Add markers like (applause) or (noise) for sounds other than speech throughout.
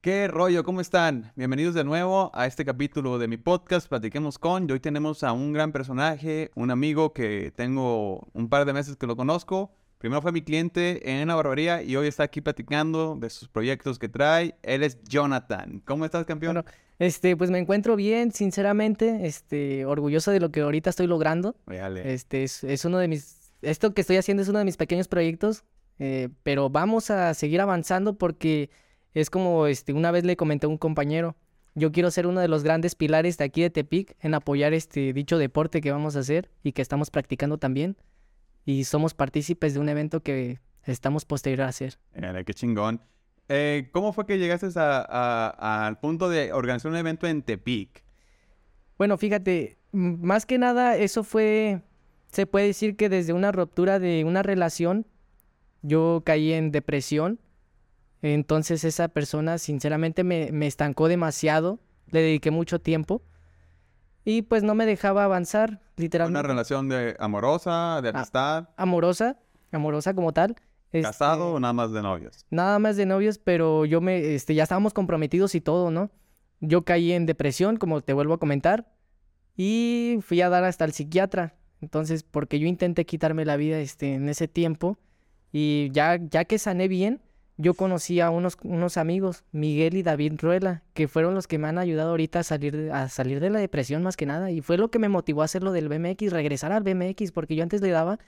¿Qué rollo? ¿Cómo están? Bienvenidos de nuevo a este capítulo de mi podcast Platiquemos con. Y hoy tenemos a un gran personaje, un amigo que tengo un par de meses que lo conozco. Primero fue mi cliente en la barbería y hoy está aquí platicando de sus proyectos que trae. Él es Jonathan. ¿Cómo estás, campeón? Bueno, este, pues me encuentro bien, sinceramente, este, orgulloso de lo que ahorita estoy logrando. Véale. Este, es, es uno de mis, esto que estoy haciendo es uno de mis pequeños proyectos, eh, pero vamos a seguir avanzando porque es como, este, una vez le comenté a un compañero, yo quiero ser uno de los grandes pilares de aquí de Tepic en apoyar este dicho deporte que vamos a hacer y que estamos practicando también. Y somos partícipes de un evento que estamos posterior a hacer. Qué chingón. Eh, ¿Cómo fue que llegaste a- a- al punto de organizar un evento en Tepic? Bueno, fíjate, más que nada eso fue, se puede decir que desde una ruptura de una relación, yo caí en depresión. Entonces esa persona sinceramente me, me estancó demasiado, le dediqué mucho tiempo y pues no me dejaba avanzar, ¿Una literalmente. relación de amorosa, de amistad, Amorosa, amorosa como tal. este, casado o nada más de novios? Nada más de novios, pero yo me, este, ya estábamos comprometidos y todo, ¿no? Yo caí en depresión, como te vuelvo a comentar, y fui a dar hasta el psiquiatra. Entonces, porque yo intenté quitarme la vida, este, en ese tiempo, y ya, ya que sané bien, yo conocí a unos, unos amigos, Miguel y David Ruela, que fueron los que me han ayudado ahorita a salir, de- a salir de la depresión más que nada, y fue lo que me motivó a hacer lo del BMX, regresar al BMX, porque yo antes le daba,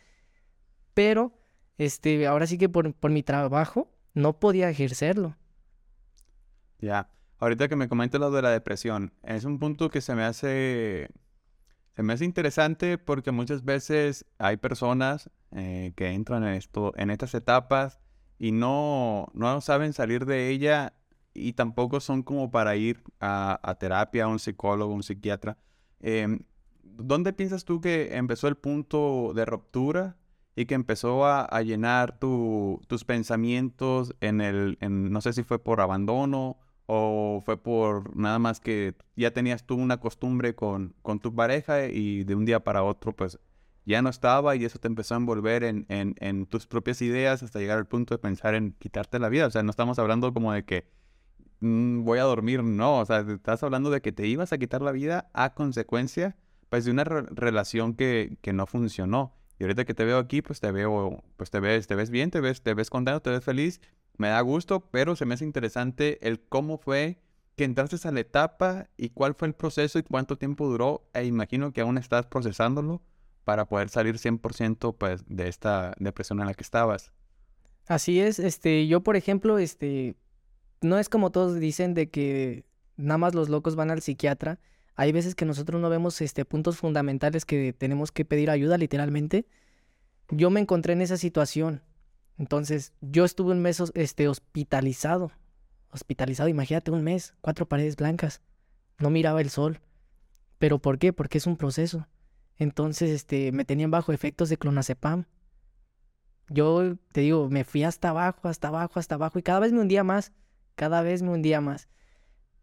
pero, este, ahora sí que por, por mi trabajo, no podía ejercerlo. Ya. Ahorita que me comentas lo de la depresión, es un punto que se me hace, se me hace interesante porque muchas veces hay personas eh, que entran en esto, en estas etapas y no, no saben salir de ella y tampoco son como para ir a, a terapia, a un psicólogo, un psiquiatra. Em, ¿dónde piensas tú que empezó el punto de ruptura y que empezó a, a llenar tu- tus pensamientos en el, en, no sé si fue por abandono o fue por nada más que ya tenías tú una costumbre con, con tu pareja y de un día para otro pues ya no estaba y eso te empezó a envolver en, en, tus propias ideas hasta llegar al punto de pensar en quitarte la vida. O sea, no estamos hablando como de que "Mm, voy a dormir, no. O sea, estás hablando de que te ibas a quitar la vida a consecuencia pues de una re- relación que, que no funcionó. Y ahorita que te veo aquí, pues te veo, pues te ves, te ves bien, te ves, te ves contento, te ves feliz. Me da gusto, pero se me hace interesante el cómo fue que entraste a la etapa y cuál fue el proceso y cuánto tiempo duró. E imagino que aún estás procesándolo para poder salir 100% pues de esta depresión en la que estabas. Así es, este, yo por ejemplo, este, no es como todos dicen de que nada más los locos van al psiquiatra. Hay veces que nosotros no vemos este puntos fundamentales que tenemos que pedir ayuda, literalmente. Yo me encontré en esa situación. Entonces, yo estuve un mes este, hospitalizado. Hospitalizado, imagínate un mes, cuatro paredes blancas. No miraba el sol. ¿Pero por qué? Porque es un proceso. Entonces, este, me tenían bajo efectos de clonazepam. Yo te digo, me fui hasta abajo, hasta abajo, hasta abajo y cada vez me hundía más, cada vez me hundía más.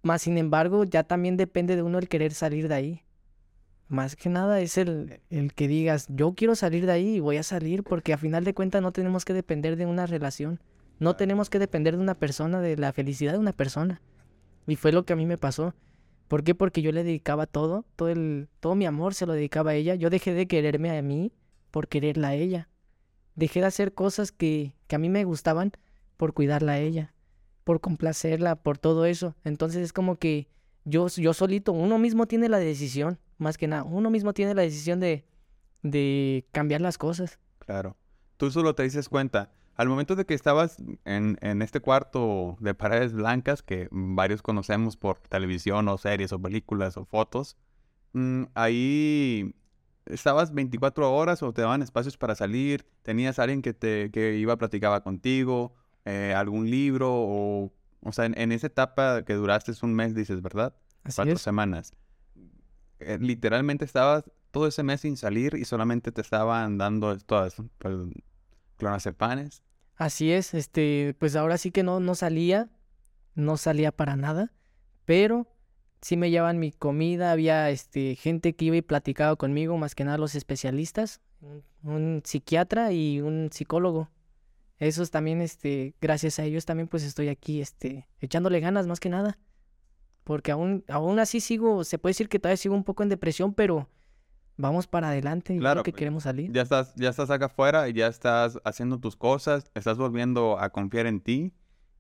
Más sin embargo, ya también depende de uno el querer salir de ahí. Más que nada es el, el que digas, yo quiero salir de ahí y voy a salir porque a final de cuentas no tenemos que depender de una relación, no tenemos que depender de una persona, de la felicidad de una persona. Y fue lo que a mí me pasó. ¿Por qué? Porque yo le dedicaba todo, todo el, todo mi amor se lo dedicaba a ella. Yo dejé de quererme a mí por quererla a ella. Dejé de hacer cosas que, que a mí me gustaban por cuidarla a ella, por complacerla, por todo eso. Entonces es como que yo, yo solito, uno mismo tiene la decisión, más que nada, uno mismo tiene la decisión de, de cambiar las cosas. Claro. Tú solo te dices cuenta. Al momento de que estabas en, en este cuarto de paredes blancas, que varios conocemos por televisión o series o películas o fotos, mm, ahí estabas 24 horas o te daban espacios para salir, tenías alguien que te que iba, platicaba contigo, eh, algún libro o, o sea, en, en esa etapa que duraste un mes, dices, ¿verdad? Así Cuatro es. semanas. Eh, literalmente estabas todo ese mes sin salir y solamente te estaban dando estos pues, clonazepanes. Así es, este, pues ahora sí que no, no salía, no salía para nada, pero sí me llevaban mi comida, había este, gente que iba y platicaba conmigo, más que nada los especialistas, un, psiquiatra y un psicólogo. Esos también, este, gracias a ellos también pues estoy aquí, este, echándole ganas más que nada. Porque aún, aún así sigo, se puede decir que todavía sigo un poco en depresión, pero vamos para adelante y Claro, que pues, queremos salir. Ya estás, ya estás acá afuera y ya estás haciendo tus cosas, estás volviendo a confiar en ti.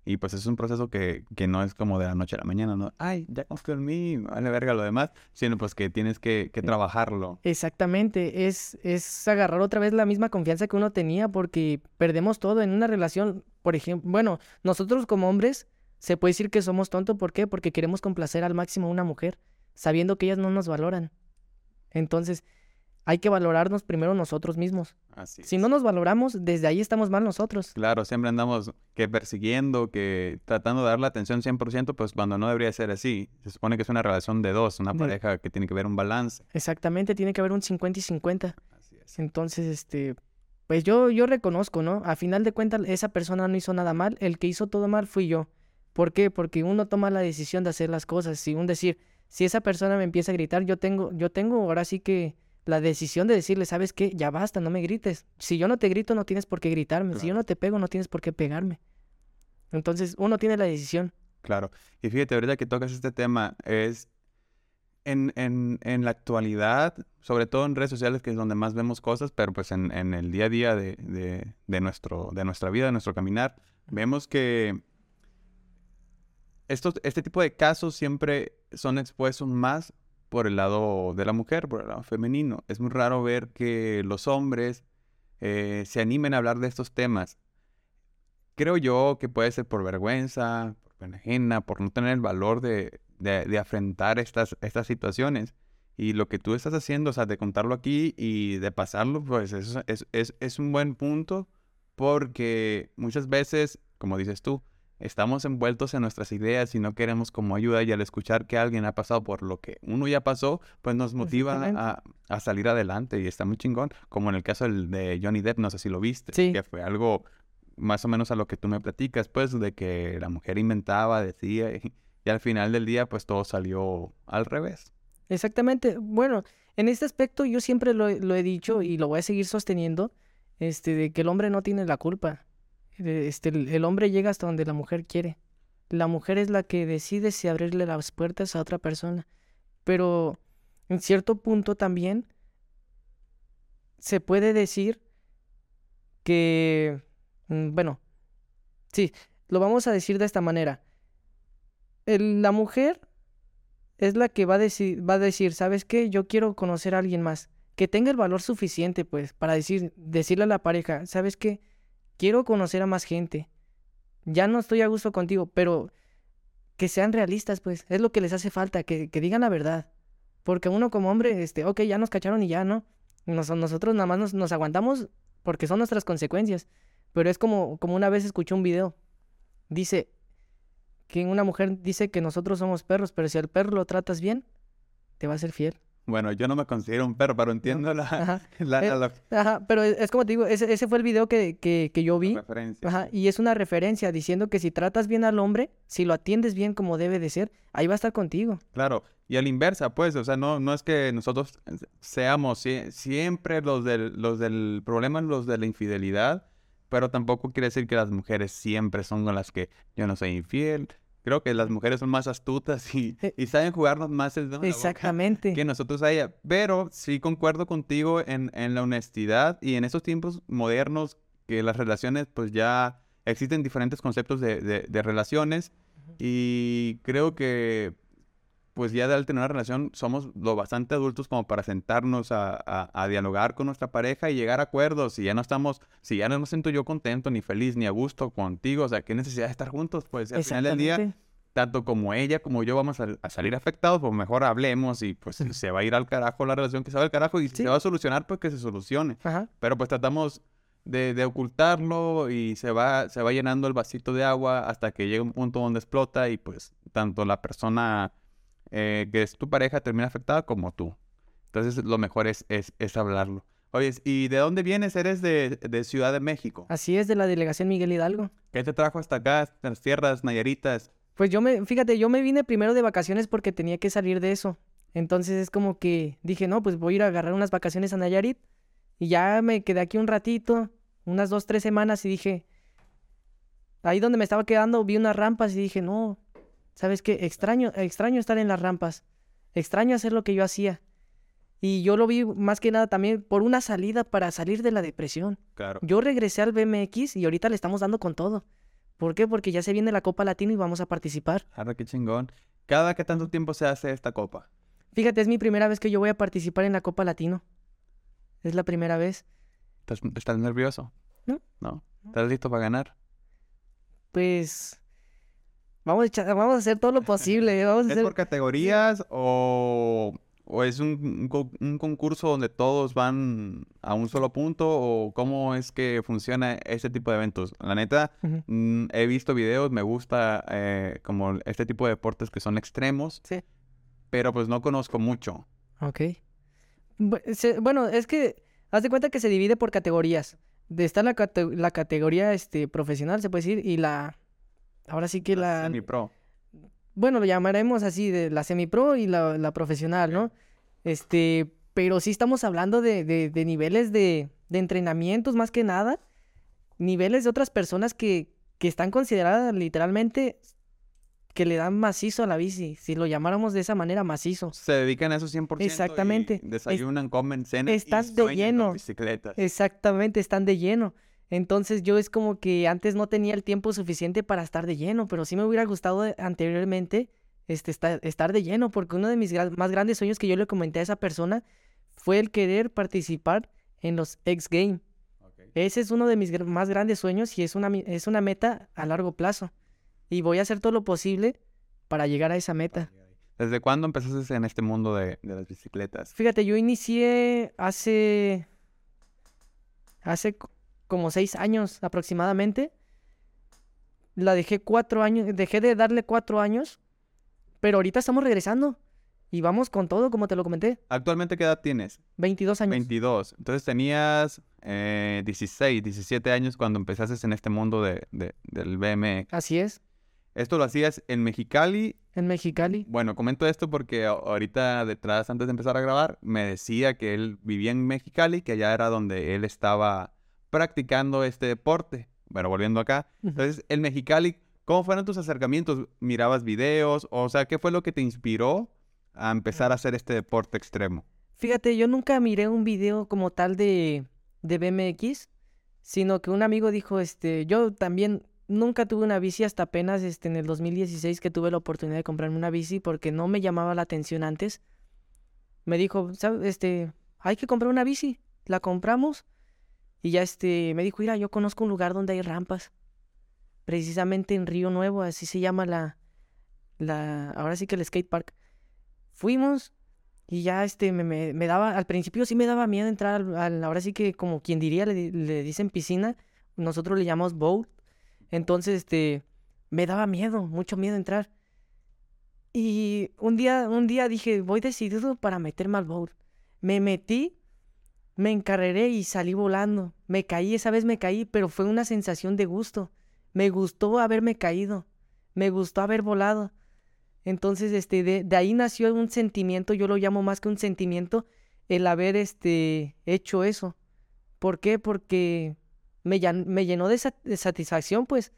Y pues es un proceso que, que no es como de la noche a la mañana, ¿no? Ay, ya confío en mí, vale verga lo demás, sino pues que tienes que, que trabajarlo. Exactamente, es, es agarrar otra vez la misma confianza que uno tenía porque perdemos todo en una relación, por ejemplo, bueno, nosotros como hombres se puede decir que somos tontos, ¿por qué? Porque queremos complacer al máximo a una mujer, sabiendo que ellas no nos valoran. Entonces, hay que valorarnos primero nosotros mismos. Así Si es. no nos valoramos, desde ahí estamos mal nosotros. Claro, siempre andamos que persiguiendo, que tratando de dar la atención 100%, pues cuando no debería ser así. Se supone que es una relación de dos, una De- pareja que tiene que ver un balance. Exactamente, tiene que haber un 50 y 50. Así es. Entonces, este, pues yo, yo reconozco, ¿no? A final de cuentas, esa persona no hizo nada mal, el que hizo todo mal fui yo. ¿Por qué? Porque uno toma la decisión de hacer las cosas. Si un decir, si esa persona me empieza a gritar, yo tengo, yo tengo ahora sí que la decisión de decirle, ¿sabes qué? Ya basta, no me grites. Si yo no te grito, no tienes por qué gritarme. Si yo no te pego, no tienes por qué pegarme. Entonces, uno tiene la decisión. Claro. Y fíjate, ahorita que tocas este tema, es en, en, en la actualidad, sobre todo en redes sociales, que es donde más vemos cosas, pero pues en, en el día a día de, de, de nuestro, de nuestra vida, de nuestro caminar, vemos que estos, este tipo de casos siempre son expuestos más por el lado de la mujer, por el lado femenino. Es muy raro ver que los hombres eh, se animen a hablar de estos temas. Creo yo que puede ser por vergüenza, por pena ajena, por no tener el valor de, de, de afrontar estas, estas situaciones. Y lo que tú estás haciendo, o sea, de contarlo aquí y de pasarlo, pues eso es, es, es un buen punto porque muchas veces, como dices tú, estamos envueltos en nuestras ideas y no queremos como ayuda y al escuchar que alguien ha pasado por lo que uno ya pasó, pues nos motiva a, a salir adelante y está muy chingón, como en el caso del- de Johnny Depp, no sé si lo viste, Sí. que fue algo más o menos a lo que tú me platicas, pues de que la mujer inventaba, decía y, y al final del día pues todo salió al revés. Exactamente. Bueno, en este aspecto yo siempre lo, he- lo he dicho y lo voy a seguir sosteniendo, este, de que el hombre no tiene la culpa. Este, el, hombre llega hasta donde la mujer quiere. La mujer es la que decide si abrirle las puertas a otra persona. Pero en cierto punto también se puede decir que, mm, bueno, sí, lo vamos a decir de esta manera. El- la mujer es la que va a, deci- va a decir, ¿sabes qué? Yo quiero conocer a alguien más. Que tenga el valor suficiente, pues, para decir, decirle a la pareja, ¿sabes qué? Quiero conocer a más gente. Ya no estoy a gusto contigo, pero que sean realistas, pues. Es lo que les hace falta, que, que digan la verdad. Porque uno como hombre, este, ok, ya nos cacharon y ya, ¿no? Nos- nosotros nada más nos, nos aguantamos porque son nuestras consecuencias. Pero es como, como una vez escuché un video. Dice, que una mujer dice que nosotros somos perros, pero si al perro lo tratas bien, te va a ser fiel. Bueno, yo no me considero un perro, pero entiendo la, Ajá, (laughs) la, Eh, la- ajá, pero es, es como te digo, ese, ese fue el video que, que, que yo vi. referencia. Ajá, y es una referencia diciendo que si tratas bien al hombre, si lo atiendes bien como debe de ser, ahí va a estar contigo. Claro, y a la inversa, pues, o sea, no, no es que nosotros seamos sie- siempre los del, los del problema, los de la infidelidad, pero tampoco quiere decir que las mujeres siempre son con las que yo no soy infiel. Creo que las mujeres son más astutas y, y saben jugarnos más el boca Exactamente. que nosotros a ella. Pero sí concuerdo contigo en, en la honestidad y en estos tiempos modernos que las relaciones, pues ya existen diferentes conceptos de, de- de relaciones y creo que pues ya al tener una relación somos lo bastante adultos como para sentarnos a, a- a dialogar con nuestra pareja y llegar a acuerdos. Si ya no estamos, si ya no me siento yo contento, ni feliz, ni a gusto contigo, o sea, qué necesidad de estar juntos, pues al final del día tanto como ella como yo vamos a, a salir afectados, pues mejor hablemos y pues se va a ir al carajo la relación que se va al carajo y si Sí. se va a solucionar, pues que se solucione. Ajá. Pero pues tratamos de, de ocultarlo y se va, se va llenando el vasito de agua hasta que llega un punto donde explota y pues tanto la persona eh, que es tu pareja termina afectada como tú. Entonces lo mejor es, es, es hablarlo. Oye, ¿y de dónde vienes? ¿Eres de, de Ciudad de México? Así es de la delegación Miguel Hidalgo. ¿Qué te trajo hasta acá, las tierras nayaritas? Pues yo me, fíjate, yo me vine primero de vacaciones porque tenía que salir de eso. Entonces es como que dije, no, pues voy a ir a agarrar unas vacaciones a Nayarit. Y ya me quedé aquí un ratito, unas dos, tres semanas y dije, ahí donde me estaba quedando vi unas rampas y dije, no, ¿sabes qué? Extraño, extraño estar en las rampas. Extraño hacer lo que yo hacía. Y yo lo vi más que nada también por una salida para salir de la depresión. Claro. Yo regresé al BMX y ahorita le estamos dando con todo. ¿Por qué? Porque ya se viene la Copa Latino y vamos a participar. Ahora qué chingón. ¿Cada qué tanto tiempo se hace esta copa? Fíjate, es mi primera vez que yo voy a participar en la Copa Latino. Es la primera vez. ¿Estás, estás nervioso? No. ¿No? ¿Estás listo para ganar? Pues vamos a, echar- vamos a hacer todo lo posible. Vamos a ¿Es hacer... por categorías o, o es un, un co- un concurso donde todos van a un solo punto o cómo es que funciona ese tipo de eventos? La neta, mm, he visto videos, me gusta eh, como este tipo de deportes que son extremos, Sí. pero pues no conozco mucho. Ok. Bueno, es que haz de cuenta que se divide por categorías. Está la, cate- la categoría este, profesional, se puede decir, y la... Ahora sí que la... Semi-pro. bueno, lo llamaremos así, de la semipro y la, la profesional, ¿no? Este, pero sí estamos hablando de, de- de niveles de, de entrenamientos más que nada, niveles de otras personas que, que están consideradas literalmente que le dan macizo a la bici, si lo llamáramos de esa manera, macizo. Se dedican a eso 100% Exactamente. y Es- desayunan, comen, cenan y están de sueñan con lleno. bicicletas. Exactamente, están de lleno. Entonces yo es como que antes no tenía el tiempo suficiente para estar de lleno, pero sí me hubiera gustado anteriormente este, esta- estar de lleno, porque uno de mis más grandes sueños que yo le comenté a esa persona fue el querer participar en los X Games. Ese es uno de mis más grandes sueños y es una, es una meta a largo plazo. Y voy a hacer todo lo posible para llegar a esa meta. ¿Desde cuándo empezaste en este mundo de, de las bicicletas? Fíjate, yo inicié hace. hace como seis años aproximadamente. La dejé cuatro años, dejé de darle cuatro años, pero ahorita estamos regresando y vamos con todo, como te lo comenté. ¿Actualmente qué edad tienes? 22 años. 22. Entonces tenías eh, 16, 17 años cuando empezaste en este mundo de, de- del BMX. Así es, Esto lo hacías en Mexicali. en Mexicali. Bueno, comento esto porque ahorita detrás, antes de empezar a grabar, me decía que él vivía en Mexicali, que allá era donde él estaba practicando este deporte. Bueno, volviendo acá. Entonces, en Mexicali, ¿cómo fueron tus acercamientos? ¿Mirabas videos? O sea, ¿qué fue lo que te inspiró a empezar a hacer este deporte extremo? Fíjate, yo nunca miré un video como tal de, de BMX, sino que un amigo dijo, este, yo también nunca tuve una bici hasta apenas este, en el 2016 que tuve la oportunidad de comprarme una bici porque no me llamaba la atención antes. Me dijo, "¿Sabe- Este, hay que comprar una bici. La compramos y ya este, me dijo, mira, yo conozco un lugar donde hay rampas. Precisamente en Río Nuevo, así se llama la, la, ahora sí que el skate park. Fuimos y ya este me, me, daba, al principio sí me daba miedo entrar al, al- ahora sí que como quien diría, le, le dicen piscina, nosotros le llamamos boat. Entonces, este, me daba miedo, mucho miedo entrar. Y un día, un día dije, voy decidido para meterme al boat. Me metí, me encarreré y salí volando. Me caí, esa vez me caí, pero fue una sensación de gusto. Me gustó haberme caído. Me gustó haber volado. Entonces, este, de, de ahí nació un sentimiento, yo lo llamo más que un sentimiento, el haber, este, hecho eso. ¿Por qué? Porque me, llenó de, sat- de satisfacción, pues.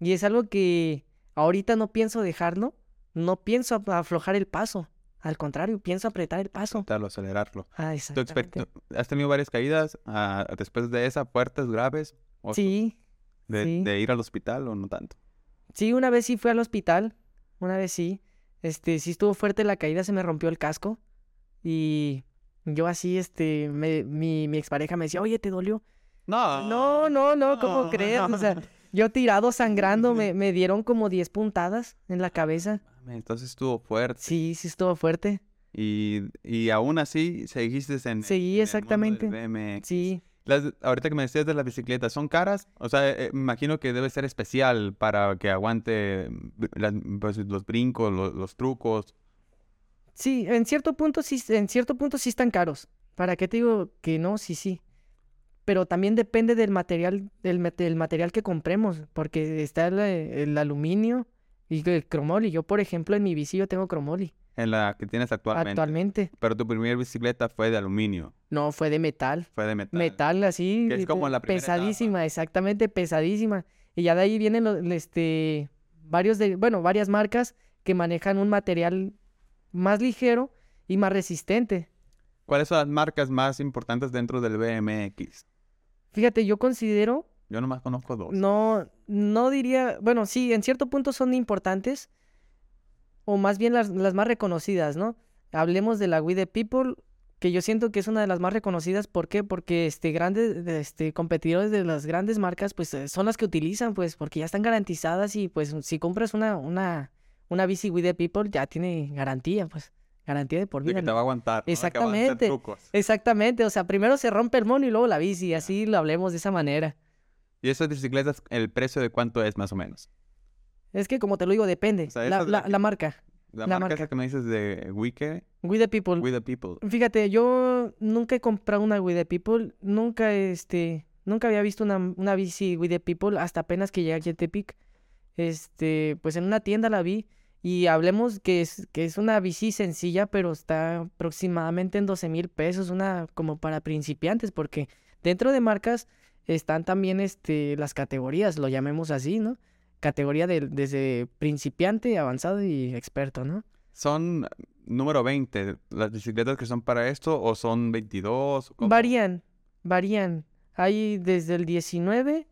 Y es algo que ahorita no pienso dejarlo, no pienso aflojar el paso. Al contrario, pienso apretar el paso. Tratarlo, acelerarlo. Ah, ¿Tu exactamente. expect- ¿Has tenido varias caídas ah, después de esa, fuertes, graves? ¿O Sí, de, sí. de ir al hospital o no tanto? sí, una vez sí fui al hospital, una vez sí. Este, sí estuvo fuerte la caída, se me rompió el casco. Y yo así, este, me, mi, mi expareja me decía, oye, ¿te dolió? No. No, no, no, ¿cómo no, crees? O sea, yo tirado (laughs) sangrando, me, me dieron como 10 puntadas en la cabeza. Entonces estuvo fuerte. Sí, sí estuvo fuerte. Y, y aún así seguiste en, Seguí, en el mundo exactamente. del BMX. Sí. Las- ahorita que me decías de las bicicletas, ¿son caras? O sea, eh, me imagino que debe ser especial para que aguante las- pues, los brincos, los, los trucos. Sí, en cierto punto sí, en cierto punto sí están caros. ¿Para qué te digo que no? Sí, sí. Pero también depende del material, del, del material que compremos, porque está el, el aluminio y el cromoli. Yo, por ejemplo, en mi bici yo tengo cromoli En la que tienes actualmente. actualmente. Pero tu primera bicicleta fue de aluminio, No, fue de metal. fue de metal. Metal así, Que es como la primera etapa. pesadísima, exactamente pesadísima. Y ya de ahí vienen los, este, varios de, bueno, varias marcas que manejan un material más ligero y más resistente. ¿Cuáles son las marcas más importantes dentro del BMX? Fíjate, yo considero, Yo nomás conozco dos. no, no diría, bueno, sí, en cierto punto son importantes, o más bien las, las más reconocidas, ¿no? Hablemos de la We the People, que yo siento que es una de las más reconocidas, ¿por qué? Porque este grandes, de- este competidores de las grandes marcas, pues eh, son las que utilizan, pues, porque ya están garantizadas y pues si compras una, una, una bici We the People, ya tiene garantía, pues, garantía de por De vida. que te va a aguantar. De a Exactamente. Exactamente, o sea, primero se rompe el mono y luego la bici, así lo hablemos de esa manera. ¿Y esas bicicletas, el precio de cuánto es más o menos? Es que como te lo digo, depende, O sea, la, marca, La, La marca, marca. esa que me dices de Wike, We the People. We the People. Fíjate, yo nunca he comprado una We the People, nunca, este, nunca había visto una, una bici We the People hasta apenas que llegué a Yetepic. Este, pues en una tienda la vi y hablemos que es, que es una bici sencilla, pero está aproximadamente en 12 mil pesos, una como para principiantes, porque dentro de marcas están también, este, las categorías, lo llamemos así, ¿no? Categoría de, desde principiante, avanzado y experto, ¿no? ¿Son número 20 las bicicletas que son para esto o son 22? ¿Cómo? Varían, varían. Hay desde el 19,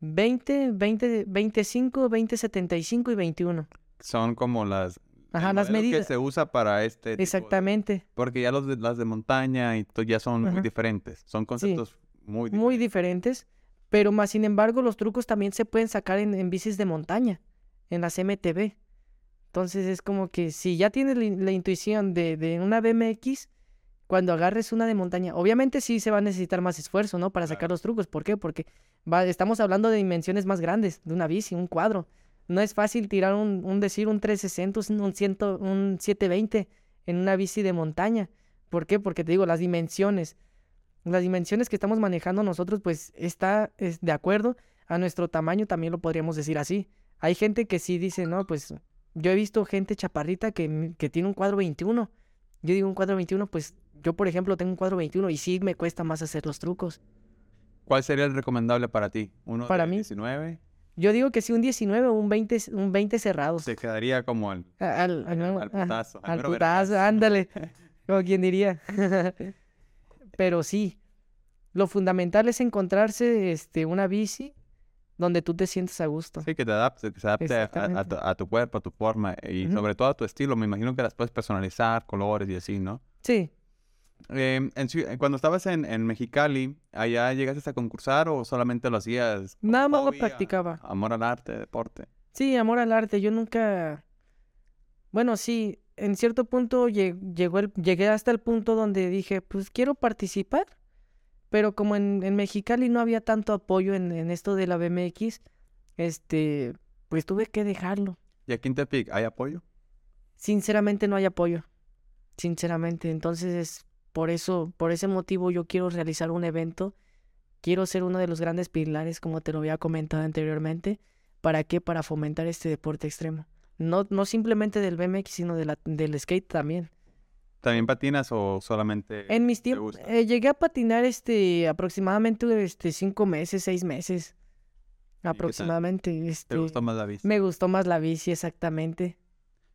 20, 20, 25, 20, 75 y 21. Son como las... Ajá, las medidas. que se usa para este tipo de- Exactamente. Porque ya los de, las de montaña y todo ya son muy diferentes. Son conceptos Muy diferentes. diferentes. Pero más sin embargo, los trucos también se pueden sacar en, en bicis de montaña, en las MTB. Entonces es como que si ya tienes la, in- la intuición de, de una BMX, cuando agarres una de montaña, obviamente sí se va a necesitar más esfuerzo, ¿no? Para sacar los trucos. ¿Por qué? Porque va, estamos hablando de dimensiones más grandes, de una bici, un cuadro. No es fácil tirar un, un decir un 360, un, un, ciento- un 720 en una bici de montaña. ¿Por qué? Porque te digo, las dimensiones. Las dimensiones que estamos manejando nosotros, pues está es, de acuerdo a nuestro tamaño, también lo podríamos decir así. Hay gente que sí dice, no, pues yo he visto gente chaparrita que, m- que tiene un cuadro 21. Yo digo un cuadro 21, pues yo por ejemplo tengo un cuadro 21 y sí me cuesta más hacer los trucos. ¿Cuál sería el recomendable para ti? ¿Uno Para de mí. 19? Yo digo que sí un 19 o un 20, s- un 20 cerrados. Se quedaría como al, Al, al, al putazo. al putazo, ándale. (laughs) Como quien diría. Pero sí, lo fundamental es encontrarse este, una bici donde tú te sientes a gusto. Sí, que te adapte, que se adapte a- tu, a tu cuerpo, a tu forma y sobre todo a tu estilo. Me imagino que las puedes personalizar, colores y así, ¿no? Sí, Eh, en Ciu- eh, cuando estabas en, en Mexicali, ¿allá llegaste a concursar o solamente lo hacías? Nada más lo practicaba. Amor al arte, deporte. sí, amor al arte. Yo nunca... Bueno, sí, en cierto punto lle- llegó el, llegué hasta el punto donde dije, pues quiero participar. Pero como en, en Mexicali no había tanto apoyo en, en esto de la BMX, este, pues tuve que dejarlo. ¿Y aquí en Tepic hay apoyo? Sinceramente no hay apoyo. Sinceramente. Entonces es por eso, por ese motivo yo quiero realizar un evento. Quiero ser uno de los grandes pilares, como te lo había comentado anteriormente. ¿Para qué? Para fomentar este deporte extremo. No, no simplemente del BMX, sino de la, del skate también. ¿También patinas o solamente En mis te tiempos, eh, llegué a patinar este aproximadamente este cinco meses, seis meses. Aproximadamente. ¿Te Este, gustó más la bici? me gustó más la bici, exactamente.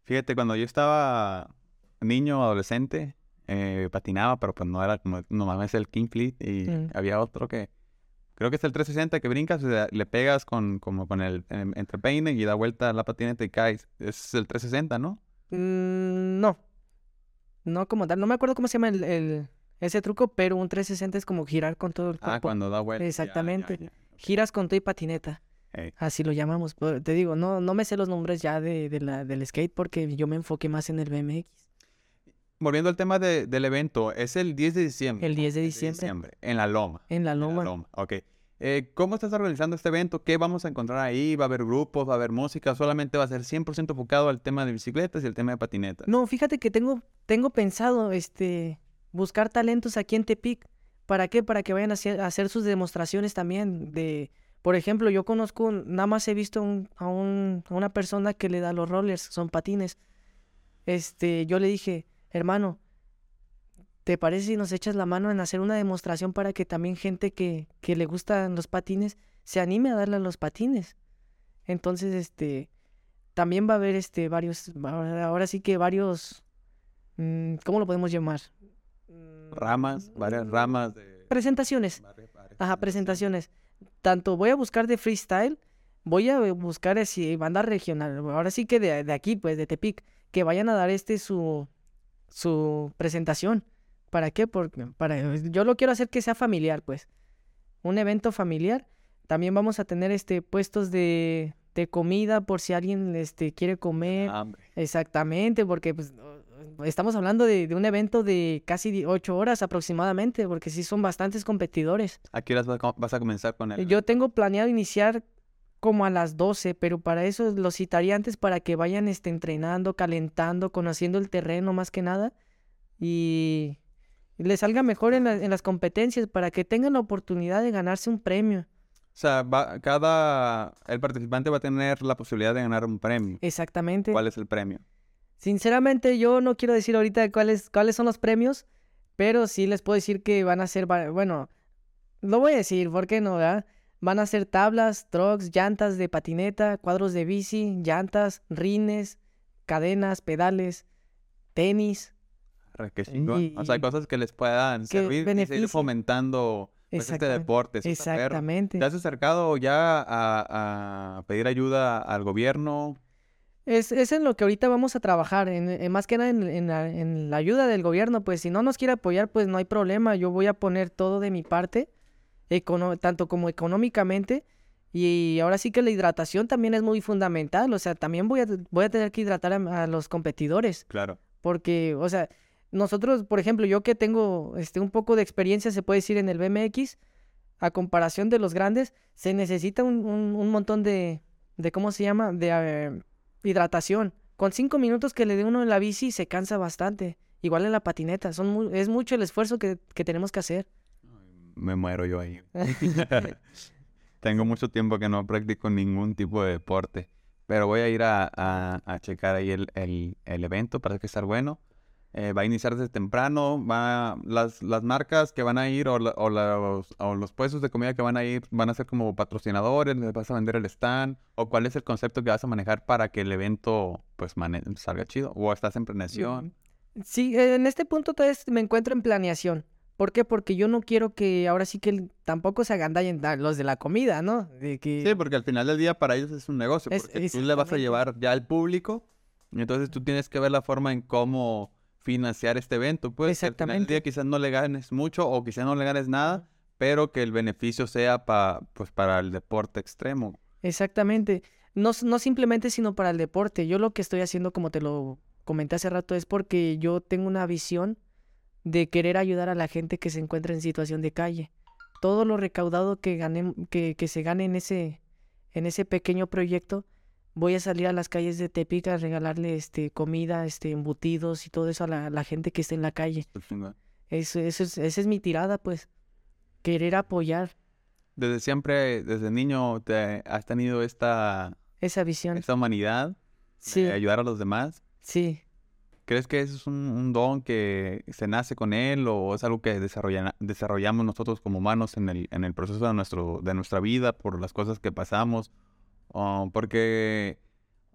Fíjate, cuando yo estaba niño, adolescente, eh, patinaba, pero pues no era como, normalmente el King Fleet y Mm. había otro que, creo que es el 360 que brincas, le pegas con, como con el em, entrepeine y da vuelta la patineta y caes. Es el 360, ¿no? Mm, no. No como tal. No me acuerdo cómo se llama el, el- ese truco, pero un 360 es como girar con todo el Ah, cuerpo. cuando da vuelta. ya, ya, Exactamente. ya. Giras con todo y patineta. Así lo llamamos. Pero te digo, no, no me sé los nombres ya de, de la, del skate porque yo me enfoqué más en el BMX. Volviendo al tema de- del evento, es el 10 de diciembre. El 10 de ¿no? diciembre. En la Loma. En la en la loma. Loma, ok. Eh, ¿Cómo estás organizando este evento? ¿Qué vamos a encontrar ahí? ¿Va a haber grupos? ¿Va a haber música? ¿Solamente va a ser 100% enfocado al tema de bicicletas y el tema de patinetas? No, fíjate que tengo, tengo pensado este, buscar talentos aquí en Tepic. ¿Para qué? Para que vayan a hacer, a hacer sus demostraciones también. De, por ejemplo, yo conozco, nada más he visto un- a, un- a una persona que le da los rollers, son patines. Este, yo le dije, hermano, ¿te parece si nos echas la mano en hacer una demostración para que también gente que, que le gustan los patines se anime a darle a los patines? Entonces, este, también va a haber este varios, ahora sí que varios, mm, ¿cómo lo podemos llamar? Ramas, varias ramas de... Presentaciones. Ajá, presentaciones. Tanto voy a buscar de freestyle, voy a buscar así banda regional. Ahora sí que de, de aquí, pues, de Tepic, que vayan a dar este su, su presentación. ¿Para qué? Porque para, yo lo quiero hacer que sea familiar, pues. Un evento familiar. También vamos a tener este puestos de, de comida por si alguien este, quiere comer. Hambre. Exactamente, porque pues, estamos hablando de, de un evento de casi ocho horas aproximadamente, porque sí son bastantes competidores. ¿A qué horas vas a- vas a comenzar con él? Yo tengo planeado iniciar como a las 12, pero para eso los citaría antes para que vayan este, entrenando, calentando, conociendo el terreno más que nada y les salga mejor en, la- en las competencias para que tengan la oportunidad de ganarse un premio. O sea, va- cada... El participante va a tener la posibilidad de ganar un premio. Exactamente. ¿Cuál es el premio? Sinceramente, yo no quiero decir ahorita cuáles, cuáles son los premios, pero sí les puedo decir que van a ser, bueno, lo voy a decir, ¿por qué no, verdad? Van a ser tablas, trucks, llantas de patineta, cuadros de bici, llantas, rines, cadenas, pedales, tenis. Chingón. O sea, Y- cosas que les puedan que servir y seguir fomentando pues, este deporte. Exactamente. ¿Te has acercado ya a, a pedir ayuda al gobierno? Es, es en lo que ahorita vamos a trabajar, en, en más que nada en, en la, en la ayuda del gobierno, pues si no nos quiere apoyar, pues no hay problema, yo voy a poner todo de mi parte, econo- tanto como económicamente, y ahora sí que la hidratación también es muy fundamental, o sea, también voy a, voy a tener que hidratar a, a los competidores, Claro. porque, o sea, nosotros, por ejemplo, yo que tengo este, un poco de experiencia, se puede decir, en el BMX, a comparación de los grandes, se necesita un, un- un montón de, de, ¿cómo se llama? De eh, hidratación. Con cinco minutos que le dé uno en la bici se cansa bastante. Igual en la patineta, son es mucho el esfuerzo que, que tenemos que hacer. Me muero yo ahí. (laughs) (laughs) Tengo mucho tiempo que no practico ningún tipo de deporte, pero voy a ir a, a- a checar ahí el, el- el evento, parece que estar bueno. Eh, va a iniciar desde temprano, va, las, las marcas que van a ir o, la- o los, o los puestos de comida que van a ir van a ser como patrocinadores, les vas a vender el stand, o cuál es el concepto que vas a manejar para que el evento pues salga chido, o estás en planeación. Sí, eh, en este punto me encuentro en planeación. ¿Por qué? Porque yo no quiero que ahora sí que tampoco se agandallen da- los de la comida, ¿no? De que... Sí, porque al final del día para ellos es un negocio, Es- porque tú le vas a exactamente. llevar ya al público, y entonces tú tienes que ver la forma en cómo financiar este evento, pues que al final del Exactamente. día quizás no le ganes mucho o quizás no le ganes nada, pero que el beneficio sea pa, pues para el deporte extremo. Exactamente. No, no simplemente sino para el deporte. Yo lo que estoy haciendo, como te lo comenté hace rato, es porque yo tengo una visión de querer ayudar a la gente que se encuentra en situación de calle. Todo lo recaudado que gane, que, que se gane en ese, en ese pequeño proyecto, voy a salir a las calles de Tepic a regalarle este comida, este embutidos y todo eso a la, la gente que esté en la calle. Eso, eso es, esa es mi tirada, pues. Querer apoyar Desde siempre, desde niño, te has tenido esta, esa visión. esta humanidad Sí, de ayudar a los demás. sí. ¿Crees que eso es un, un don que se nace con él o es algo que desarrolla- desarrollamos nosotros como humanos en el, en el proceso de, nuestro, de nuestra vida por las cosas que pasamos? Oh, porque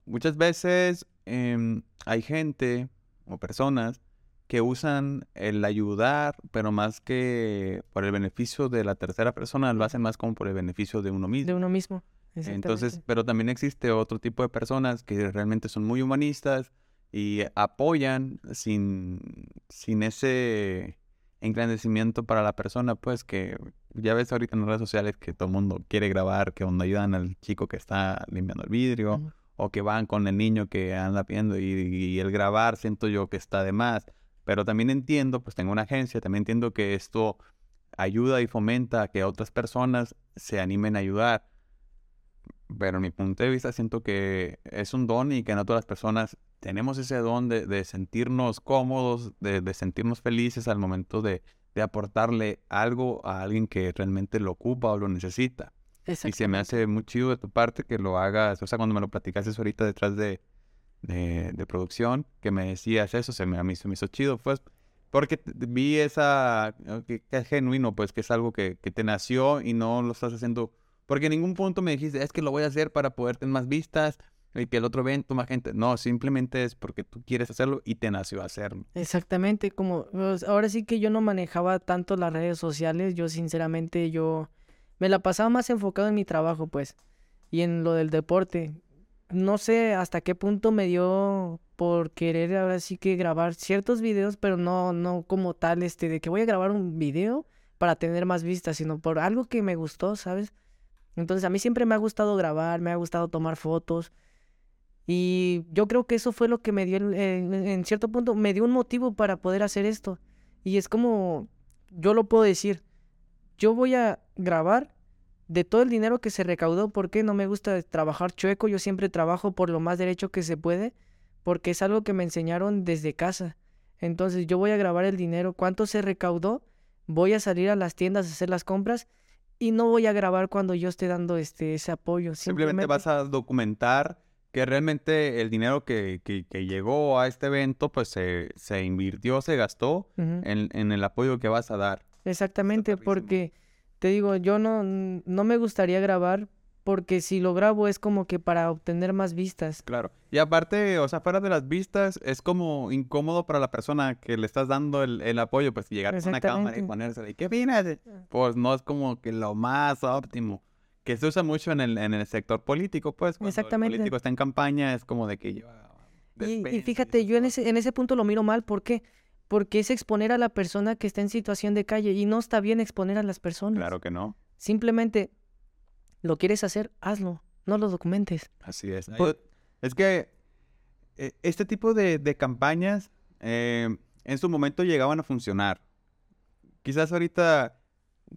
muchas veces em, hay gente o personas que usan el ayudar, pero más que por el beneficio de la tercera persona, lo hacen más como por el beneficio de uno mismo. De uno mismo. Entonces, pero también existe otro tipo de personas que realmente son muy humanistas y apoyan sin, sin ese engrandecimiento para la persona, pues que ya ves ahorita en las redes sociales que todo el mundo quiere grabar, que cuando ayudan al chico que está limpiando el vidrio, o que van con el niño que anda pidiendo y, y el grabar siento yo que está de más. Pero también entiendo, pues tengo una agencia, también entiendo que esto ayuda y fomenta a que otras personas se animen a ayudar. Pero en mi punto de vista siento que es un don y que no todas las personas tenemos ese don de, de sentirnos cómodos, de, de sentirnos felices al momento de, de aportarle algo a alguien que realmente lo ocupa o lo necesita. Y se me hace muy chido de tu parte que lo hagas, o sea, cuando me lo platicaste ahorita detrás de, producción, que me decías eso, se me, a mí se me hizo chido, pues, porque vi esa, eh, que, que es genuino, pues, que es algo que, que te nació y no lo estás haciendo Porque en ningún punto me dijiste, es que lo voy a hacer para poder tener más vistas y que el otro evento más gente. No, simplemente es porque tú quieres hacerlo y te nació hacerlo. Exactamente, como pues, ahora sí que yo no manejaba tanto las redes sociales, yo sinceramente yo me la pasaba más enfocado en mi trabajo, pues, y en lo del deporte. No sé hasta qué punto me dio por querer ahora sí que grabar ciertos videos, pero no, no como tal, este, de que voy a grabar un video para tener más vistas, sino por algo que me gustó, ¿sabes? Entonces a mí siempre me ha gustado grabar, me ha gustado tomar fotos. Y yo creo que eso fue lo que me dio, en cierto punto, me dio un motivo para poder hacer esto. Y es como, yo lo puedo decir, yo voy a grabar de todo el dinero que se recaudó, porque no me gusta trabajar chueco, yo siempre trabajo por lo más derecho que se puede, porque es algo que me enseñaron desde casa. Entonces yo voy a grabar el dinero, cuánto se recaudó, voy a salir a las tiendas a hacer las compras y no voy a grabar cuando yo esté dando este ese apoyo. Simplemente, vas a documentar que realmente el dinero que, que, llegó a este evento pues se, se invirtió, se gastó en, en el apoyo que vas a dar. Exactamente, porque te digo, yo no, no me gustaría grabar porque si lo grabo es como que para obtener más vistas. Claro. Y aparte, o sea, fuera de las vistas, es como incómodo para la persona que le estás dando el, apoyo, pues llegar con una cámara y ponerse de, ¿qué opinas? Ah. Pues no es como que lo más óptimo. Que se usa mucho en el, en el sector político, pues. Cuando Exactamente. El político está en campaña, es como de que lleva... Y, y, fíjate, yo en ese, en ese punto lo miro mal, ¿por qué? porque es exponer a la persona que está en situación de calle y no está bien exponer a las personas. Claro que no. Simplemente lo quieres hacer, hazlo, no lo documentes. Así es. Es que eh, este tipo de, campañas eh, en su momento llegaban a funcionar. Quizás ahorita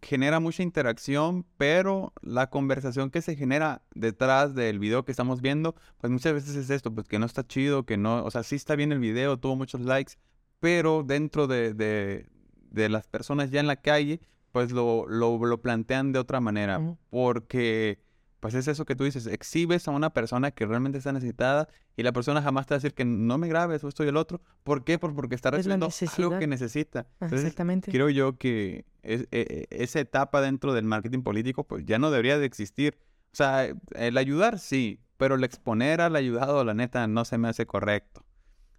genera mucha interacción, pero la conversación que se genera detrás del video que estamos viendo, pues muchas veces es esto, pues que no está chido, que no, o sea, sí está bien el video, tuvo muchos likes, pero dentro de, de, las personas ya en la calle, pues lo, lo, plantean de otra manera, porque pues es eso que tú dices, exhibes a una persona que realmente está necesitada y la persona jamás te va a decir que no me grabes o esto y el otro. ¿Por qué? porque está recibiendo algo que necesita. Exactamente. Creo yo que es, e, e, esa etapa dentro del marketing político pues ya no debería de existir. O sea, el ayudar sí, pero el exponer al ayudado, la neta, no se me hace correcto.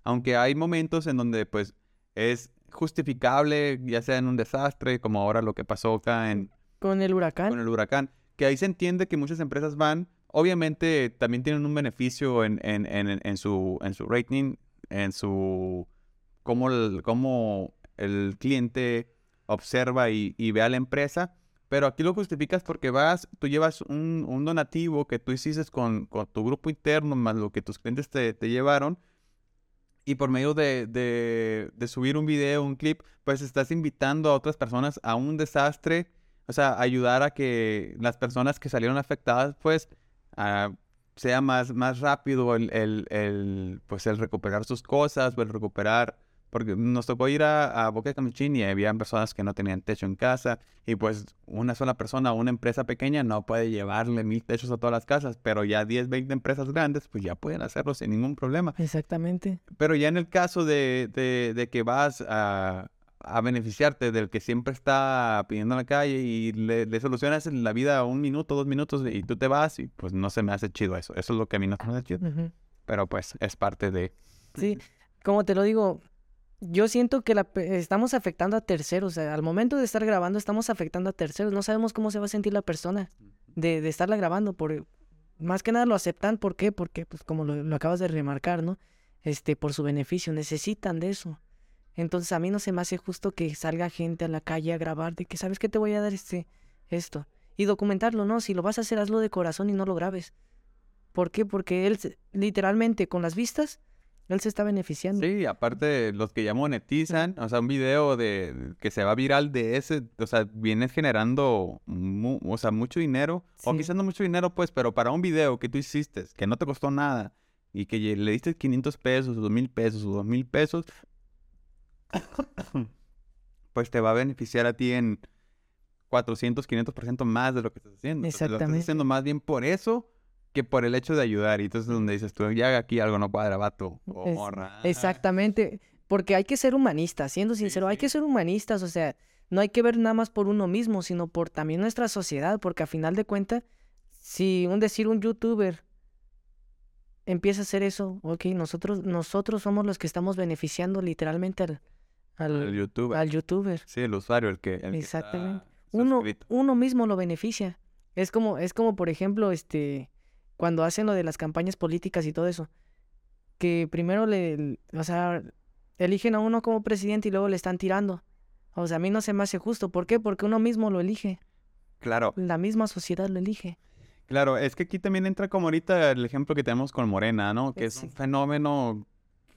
Aunque hay momentos en donde pues es justificable, ya sea en un desastre, como ahora lo que pasó acá en... Con el huracán. Con el huracán. Que ahí se entiende que muchas empresas van, obviamente también tienen un beneficio en, en, en, en su, en su rating, en su... cómo el, cómo el cliente observa y, ve a la empresa. Pero aquí lo justificas porque vas, tú llevas un, donativo que tú hiciste con, con, tu grupo interno, más lo que tus clientes te, llevaron, y por medio de, de, subir un video, un clip, pues estás invitando a otras personas a un desastre, o sea, ayudar a que las personas que salieron afectadas, pues, uh, sea más, más rápido el, el, el, pues, el recuperar sus cosas o el recuperar porque nos tocó ir a, a Boca de y había personas que no tenían techo en casa y pues una sola persona, una empresa pequeña no puede llevarle mil techos a todas las casas, pero ya 10, 20 empresas grandes pues ya pueden hacerlo sin ningún problema. Exactamente. Pero ya en el caso de, de, de que vas a, a, beneficiarte del que siempre está pidiendo en la calle y le, solucionas la vida un minuto, dos minutos y tú te vas y pues no se me hace chido eso. Eso es lo que a mí no se me hace chido. Pero pues es parte de... Sí, como te lo digo, yo siento que la, estamos afectando a terceros. al momento de estar grabando, estamos afectando a terceros. No sabemos cómo se va a sentir la persona de, de estarla grabando. Por, más que nada lo aceptan. ¿Por qué? Porque, pues, como lo, acabas de remarcar, ¿no? Este, por su beneficio. Necesitan de eso. Entonces, a mí no se me hace justo que salga gente a la calle a grabar de que, ¿sabes qué te voy a dar este, esto? Y documentarlo, ¿no? Si lo vas a hacer, hazlo de corazón y no lo grabes. ¿Por qué? Porque él, literalmente, con las vistas él se está beneficiando. Sí, aparte los que ya monetizan, o sea, un video de que se va viral de ese, o sea, vienes generando, o sea, mucho dinero, o quizás no mucho dinero, pues, pero para un video que tú hiciste, que no te costó nada, y que le diste 500 pesos, o 2000 pesos, o 2000 pesos, (coughs) pues te va a beneficiar a ti en 400, 500% más de lo que estás haciendo. Exactamente. lo estás haciendo más bien por eso que por el hecho de ayudar. Y entonces donde dices tú, ya aquí algo no cuadra, vato o morra. Exactamente, porque hay que ser humanistas, siendo sincero, hay que ser humanistas, o sea, no hay que ver nada más por uno mismo, sino por también nuestra sociedad, porque a final de cuentas, si un decir un youtuber empieza a hacer eso, ok, nosotros, nosotros somos los que estamos beneficiando literalmente al, al, El youtuber. al youtuber. Sí, el usuario, el que. el que está Exactamente. Uno, suscrito. uno mismo lo beneficia. Es como, es como, por ejemplo, este, cuando hacen lo de las campañas políticas y todo eso, que primero le, o sea, eligen a uno como presidente y luego le están tirando. O sea, a mí no se me hace justo. ¿Por qué? Porque uno mismo lo elige. Claro, La misma sociedad lo elige. claro. Es que aquí también entra como ahorita el ejemplo que tenemos con Morena, ¿no? Que es un fenómeno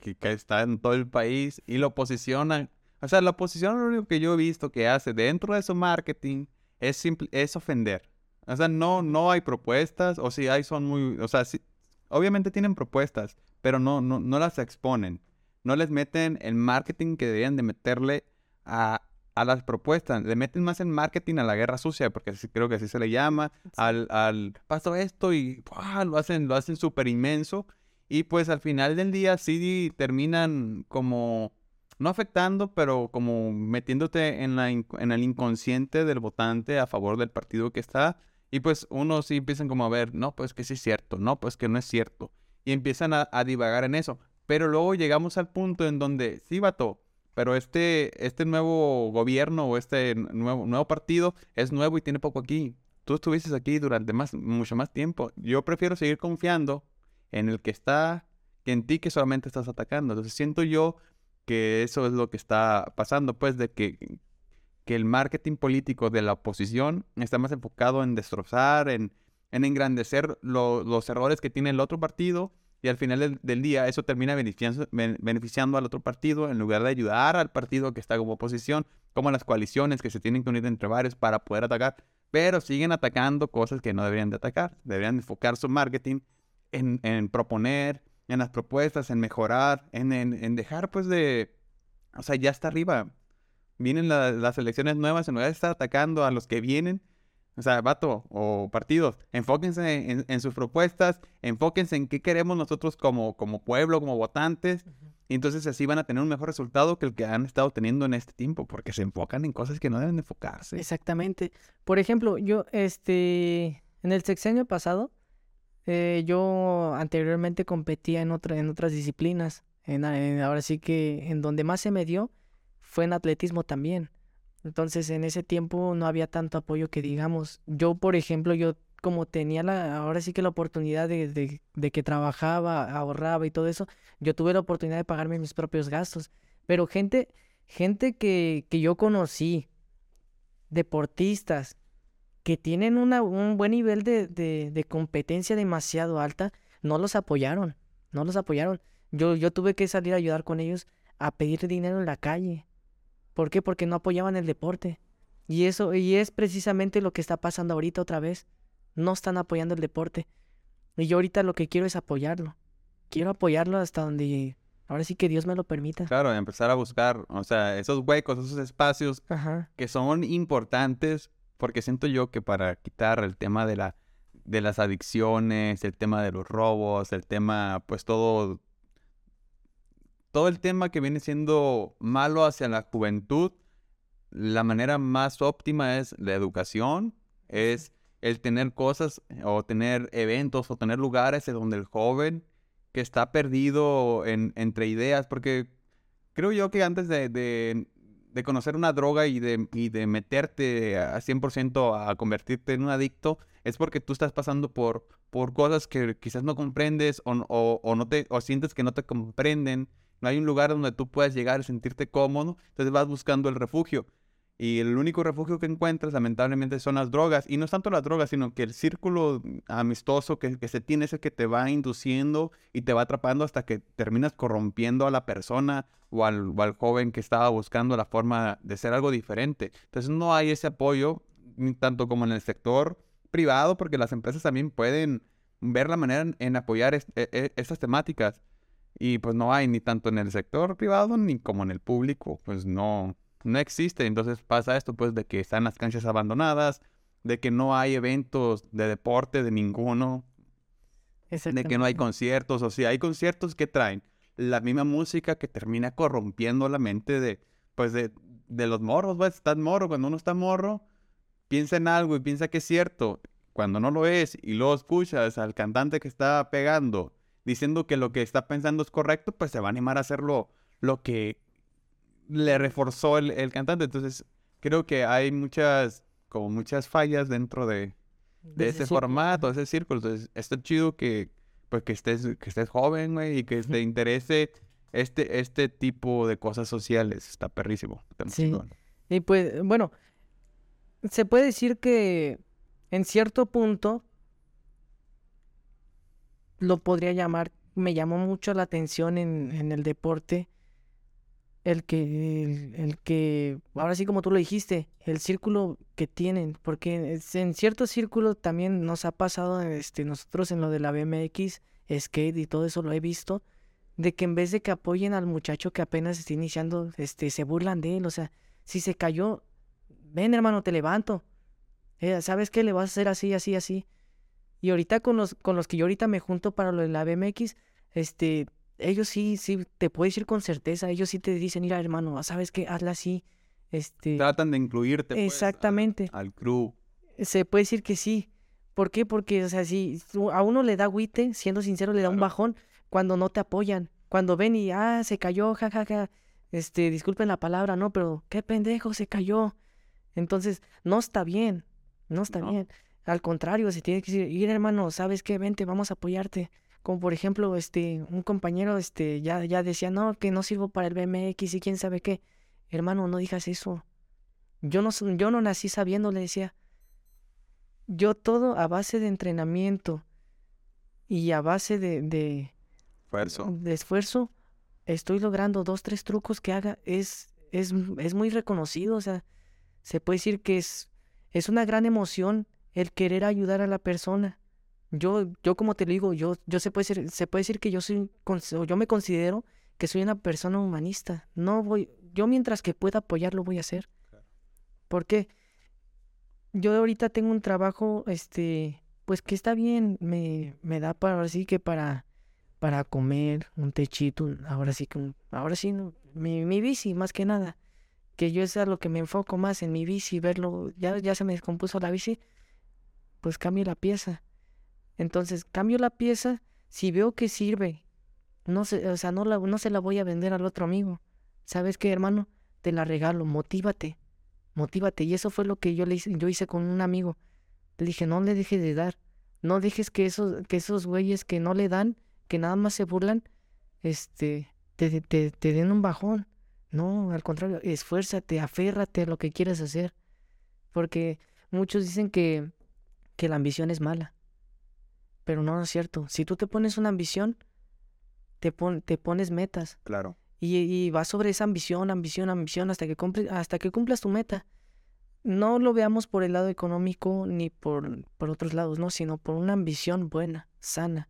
que, que está en todo el país y lo posicionan. O sea, la oposición lo único que yo he visto que hace dentro de su marketing es, simple, es ofender. O sea, no, no hay propuestas, o si hay son muy, o sea, sí- obviamente tienen propuestas, pero no, no, no las exponen. No les meten el marketing que deberían de meterle a, a las propuestas. Le meten más en marketing a la guerra sucia, porque creo que así se le llama, al, al pasó esto y lo hacen, lo hacen súper inmenso. Y pues al final del día sí terminan como, no afectando, pero como metiéndote en, la, en el inconsciente del votante a favor del partido que está. Y pues uno sí empiezan como a ver, no, pues que sí es cierto, no, pues que no es cierto. Y empiezan a, a divagar en eso. Pero luego llegamos al punto en donde, sí, vato, pero este, este nuevo gobierno o este nuevo, nuevo partido es nuevo y tiene poco aquí. Tú estuviste aquí durante más, mucho más tiempo. Yo prefiero seguir confiando en el que está en ti que solamente estás atacando. Entonces siento yo que eso es lo que está pasando, pues, de que, que el marketing político de la oposición está más enfocado en destrozar, en, en engrandecer lo- los errores que tiene el otro partido y al final del, día eso termina beneficiando, ben- beneficiando al otro partido en lugar de ayudar al partido que está como oposición, como las coaliciones que se tienen que unir entre varios para poder atacar, pero siguen atacando cosas que no deberían de atacar. Deberían enfocar su marketing en, en proponer, en las propuestas, en mejorar, en, en, en dejar pues de... O sea, ya está arriba. Vienen la- las elecciones nuevas, en lugar de estar atacando a los que vienen, o sea, vato o partidos, enfóquense en, en sus propuestas, enfóquense en qué queremos nosotros como, como pueblo, como votantes, y entonces así van a tener un mejor resultado que el que han estado teniendo en este tiempo, porque se enfocan en cosas que no deben de enfocarse. Exactamente. Por ejemplo, yo, este, en el sexenio pasado, eh, yo anteriormente competía en otra, en otras disciplinas. Ahora sí que en donde más se me dio fue en atletismo también. Entonces, en ese tiempo no había tanto apoyo que digamos. Yo, por ejemplo, yo como tenía la, ahora sí que la oportunidad de, de, de que trabajaba, ahorraba y todo eso, yo tuve la oportunidad de pagarme mis propios gastos. Pero gente, gente que, que yo conocí, deportistas, que tienen una, un buen nivel de, de, de competencia demasiado alta, no los apoyaron, no los apoyaron. Yo, yo tuve que salir a ayudar con ellos a pedir dinero en la calle. ¿Por qué? Porque no apoyaban el deporte. Y eso, y es precisamente lo que está pasando ahorita otra vez. No están apoyando el deporte. Y yo ahorita lo que quiero es apoyarlo. Quiero apoyarlo hasta donde ahora sí que Dios me lo permita. Claro, empezar a buscar, o sea, esos huecos, esos espacios Ajá. que son importantes, porque siento yo que para quitar el tema de la de las adicciones, el tema de los robos, el tema, pues todo todo el tema que viene siendo malo hacia la juventud, la manera más óptima es la educación, es el tener cosas o tener eventos o tener lugares en donde el joven que está perdido en- entre ideas, porque creo yo que antes de, de- de conocer una droga y de, y de meterte a 100% a convertirte en un adicto, es porque tú estás pasando por, por cosas que quizás no comprendes o, o no te, o sientes que no te comprenden. No hay un lugar donde tú puedas llegar y sentirte cómodo, entonces vas buscando el refugio. Y el único refugio que encuentras, lamentablemente, son las drogas. Y no es tanto las drogas, sino que el círculo amistoso que, se tiene es el que te va induciendo y te va atrapando hasta que terminas corrompiendo a la persona o al, o al joven que estaba buscando la forma de ser algo diferente. Entonces no hay ese apoyo, ni tanto como en el sector privado, porque las empresas también pueden ver la manera en, apoyar est- e- e- estas temáticas. Y pues no hay ni tanto en el sector privado ni como en el público, pues no, no existe. Entonces pasa esto pues de que están las canchas abandonadas, de que no hay eventos de deporte de ninguno, de que no hay conciertos, o sea, hay conciertos que traen la misma música que termina corrompiendo la mente de, pues de, de los morros, pues, estás morro, cuando uno está morro, piensa en algo y piensa que es cierto, cuando no lo es y luego escuchas al cantante que está pegando diciendo que lo que está pensando es correcto, pues se va a animar a hacerlo lo que le reforzó el, el cantante. Entonces, creo que hay muchas, como muchas fallas dentro de, de ese formato, ese círculo. Entonces, está chido que, pues, que estés, que estés joven, güey, y que te interese este, este tipo de cosas sociales. Está perrísimo. sí. Y pues, bueno, se puede decir que en cierto punto lo podría llamar, me llamó mucho la atención en, en el deporte el que, el, que, ahora sí como tú lo dijiste, el círculo que tienen, porque en cierto círculo también nos ha pasado, este, nosotros en lo de la BMX, skate y todo eso lo he visto, de que en vez de que apoyen al muchacho que apenas está iniciando, este, se burlan de él, o sea, si se cayó, ven hermano, te levanto, eh, ¿sabes qué? Le vas a hacer así, así, así. Y ahorita con los, con los que yo ahorita me junto para lo de la BMX, este, ellos sí, sí, te puedes ir con certeza, ellos sí te dicen, mira hermano, ¿sabes qué? Hazla así. Este... Tratan de incluirte. Pues, exactamente. al, crew. Se puede decir que sí. ¿Por qué? Porque, o sea, si a uno le da agüite, siendo sincero, le da un bajón cuando no te apoyan. Cuando ven y, ah, se cayó, jajaja. Ja, ja. Este, disculpen la palabra, no, pero qué pendejo, se cayó. Entonces, no está bien, no está bien. Al contrario, se tiene que decir, ir hermano, ¿sabes qué? Vente, vamos a apoyarte. Como por ejemplo, este, un compañero, este, ya, ya decía, no, que no sirvo para el BMX y quién sabe qué. Hermano, no digas eso. Yo no, yo no nací sabiendo, le decía. Yo todo a base de entrenamiento y a base de, de esfuerzo. De esfuerzo, estoy logrando dos, tres trucos que haga. Es, es, es muy reconocido. O sea, se puede decir que es, es una gran emoción el querer ayudar a la persona. Yo, yo como te lo digo, yo, yo se puede decir, se puede decir que yo soy, yo me considero que soy una persona humanista. No voy, yo mientras que pueda apoyarlo voy a hacer. Porque yo ahorita tengo un trabajo, este, pues que está bien, me, me da para ahora sí que para, para comer, un techito, ahora sí que, ahora sí, no, mi, mi bici más que nada. Que yo es a lo que me enfoco más en mi bici, verlo, ya, ya se me descompuso la bici, pues cambio la pieza entonces cambio la pieza, si veo que sirve, no se, o sea, no, la, no se la voy a vender al otro amigo. ¿Sabes qué, hermano? Te la regalo, motívate, motívate. Y eso fue lo que yo, le hice, yo hice con un amigo. Le dije, no le dejes de dar. No dejes que esos, que esos güeyes que no le dan, que nada más se burlan, este, te, te, te den un bajón. No, al contrario, esfuérzate, aférrate a lo que quieres hacer. Porque muchos dicen que, que la ambición es mala. Pero no, es cierto. Si tú te pones una ambición, te, te pones metas. Claro. Y, y, vas sobre esa ambición, ambición, ambición, hasta que, hasta que cumplas tu meta. No lo veamos por el lado económico ni por, por otros lados, no, sino por una ambición buena, sana,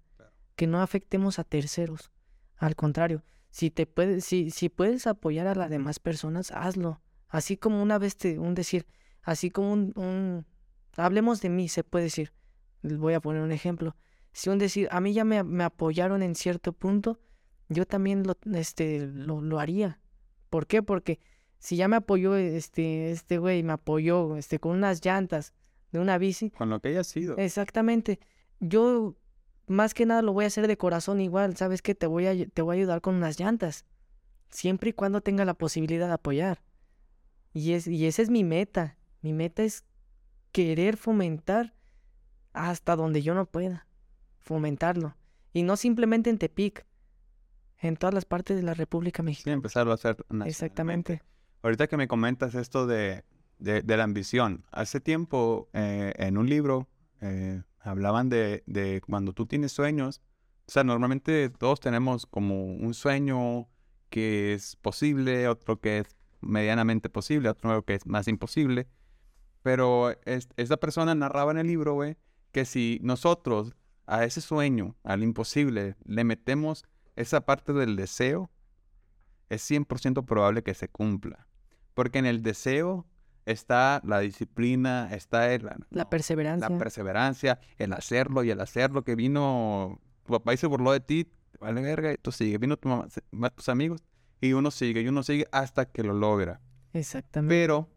que no afectemos a terceros. Al contrario, si te puedes, si, si puedes apoyar a las demás personas, hazlo. Así como una vez te, un decir, así como un, un hablemos de mí, se puede decir les voy a poner un ejemplo. Si un decir, a mí ya me, me apoyaron en cierto punto, yo también lo, este, lo, lo, haría. ¿Por qué? Porque si ya me apoyó este, este güey, me apoyó este, con unas llantas de una bici. Con lo que haya sido. Exactamente. Yo más que nada lo voy a hacer de corazón igual. ¿Sabes qué? Te voy a, te voy a ayudar con unas llantas. Siempre y cuando tenga la posibilidad de apoyar. Y, es, y esa es mi meta. Mi meta es querer fomentar hasta donde yo no pueda, fomentarlo. Y no simplemente en Tepic, en todas las partes de la República Mexicana. Sí, empezarlo a hacer. Exactamente. Ahorita que me comentas esto de, de, la ambición, hace tiempo eh, en un libro eh, hablaban de, de cuando tú tienes sueños, o sea, normalmente todos tenemos como un sueño que es posible, otro que es medianamente posible, otro que es más imposible. Pero es, esa persona narraba en el libro, güey, que si nosotros a ese sueño, al imposible, le metemos esa parte del deseo, es 100% probable que se cumpla. Porque en el deseo está la disciplina, está el, la perseverancia. La perseverancia, el hacerlo y el hacerlo que vino, tu papá y se burló de ti, vale verga, tú sigue, vino tu mamá, tus amigos, y uno sigue, y uno sigue hasta que lo logra. Exactamente. Pero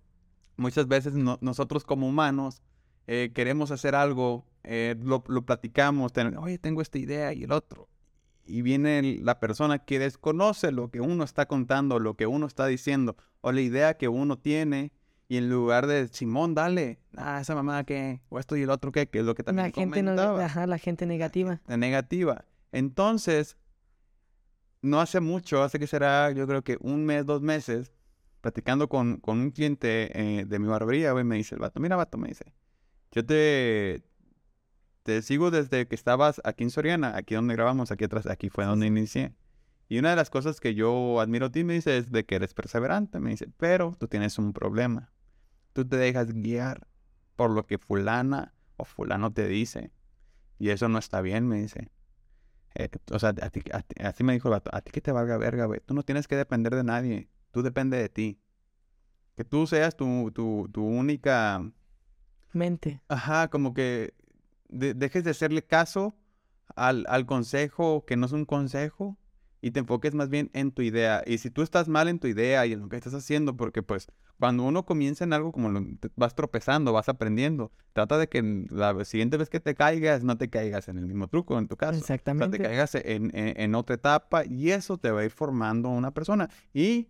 muchas veces nosotros como humanos eh, queremos hacer algo, eh, lo, lo platicamos, ten- oye, tengo esta idea y el otro. Y viene la persona que desconoce lo que uno está contando, lo que uno está diciendo, o la idea que uno tiene, y en lugar de, Simón, dale, ah, esa mamá qué, o esto y el otro qué, que es lo que también La gente no, comentaba ajá, la gente negativa. la negativa. Entonces, no hace mucho, hace que será, yo creo que un mes, dos meses, platicando con, con un cliente eh, de mi barbería, güey, me dice el vato, mira, vato, me dice, yo te, te sigo desde que estabas aquí en Soriana, aquí donde grabamos, aquí atrás, aquí fue donde inicié. Y una de las cosas que yo admiro a ti, me dice, es de que eres perseverante, me dice, pero tú tienes un problema. Tú te dejas guiar por lo que fulana o fulano te dice. Y eso no está bien, me dice. Eh, o sea, a ti, a ti- así me dijo el vato, a ti que te valga verga, güey. Tú no tienes que depender de nadie. Tú depende de ti. Que tú seas tu, tu, tu única... Mente. Ajá, como que de- dejes de hacerle caso al, al consejo que no es un consejo y te enfoques más bien en tu idea. Y si tú estás mal en tu idea y en lo que estás haciendo, porque pues cuando uno comienza en algo como lo, vas tropezando, vas aprendiendo, trata de que la siguiente vez que te caigas, no te caigas en el mismo truco, en tu caso. O sea, te Exactamente. caigas en, en- en otra etapa y eso te va a ir formando una persona. Y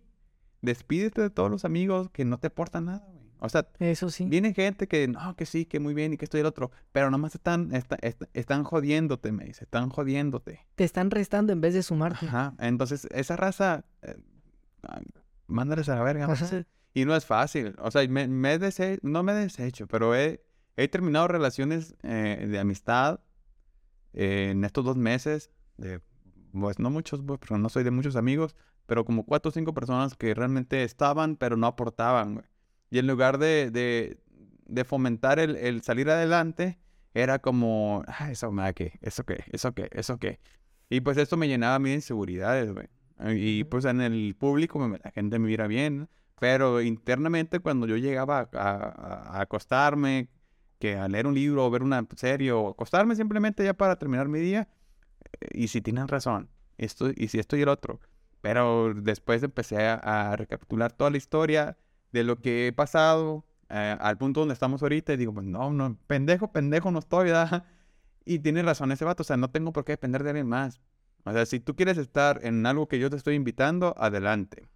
despídete de todos los amigos que no te aportan nada. O sea, Eso sí. Viene gente que, no, que sí, que muy bien y que esto y el otro, pero nomás están, esta- esta- están jodiéndote, me dice, están jodiéndote. Te están restando en vez de sumarte. Ajá, entonces esa raza, eh, mándales a la verga. Ajá. Y no es fácil, o sea, me, me he dese- no me he deshecho, pero he, he terminado relaciones eh, de amistad eh, en estos dos meses, de, pues no muchos, porque no soy de muchos amigos, pero como cuatro o cinco personas que realmente estaban, pero no aportaban, güey. Y en lugar de, de, de fomentar el, el salir adelante, era como, ah, eso, ma, ¿qué? ¿Eso qué? ¿Eso qué? ¿Eso qué? Y pues esto me llenaba a mí de inseguridades, güey. Y pues en el público me- la gente me viera bien, pero internamente cuando yo llegaba a, a- a acostarme, que a leer un libro o ver una serie o acostarme simplemente ya para terminar mi día, eh, y si tienen razón, esto, y si esto y el otro. Pero después empecé a, a recapitular toda la historia de lo que he pasado eh, al punto donde estamos ahorita y digo, pues no, no, pendejo, pendejo no estoy, ¿verdad? (laughs) Y tiene razón ese vato, o sea, no tengo por qué depender de alguien más. O sea, si tú quieres estar en algo que yo te estoy invitando, adelante.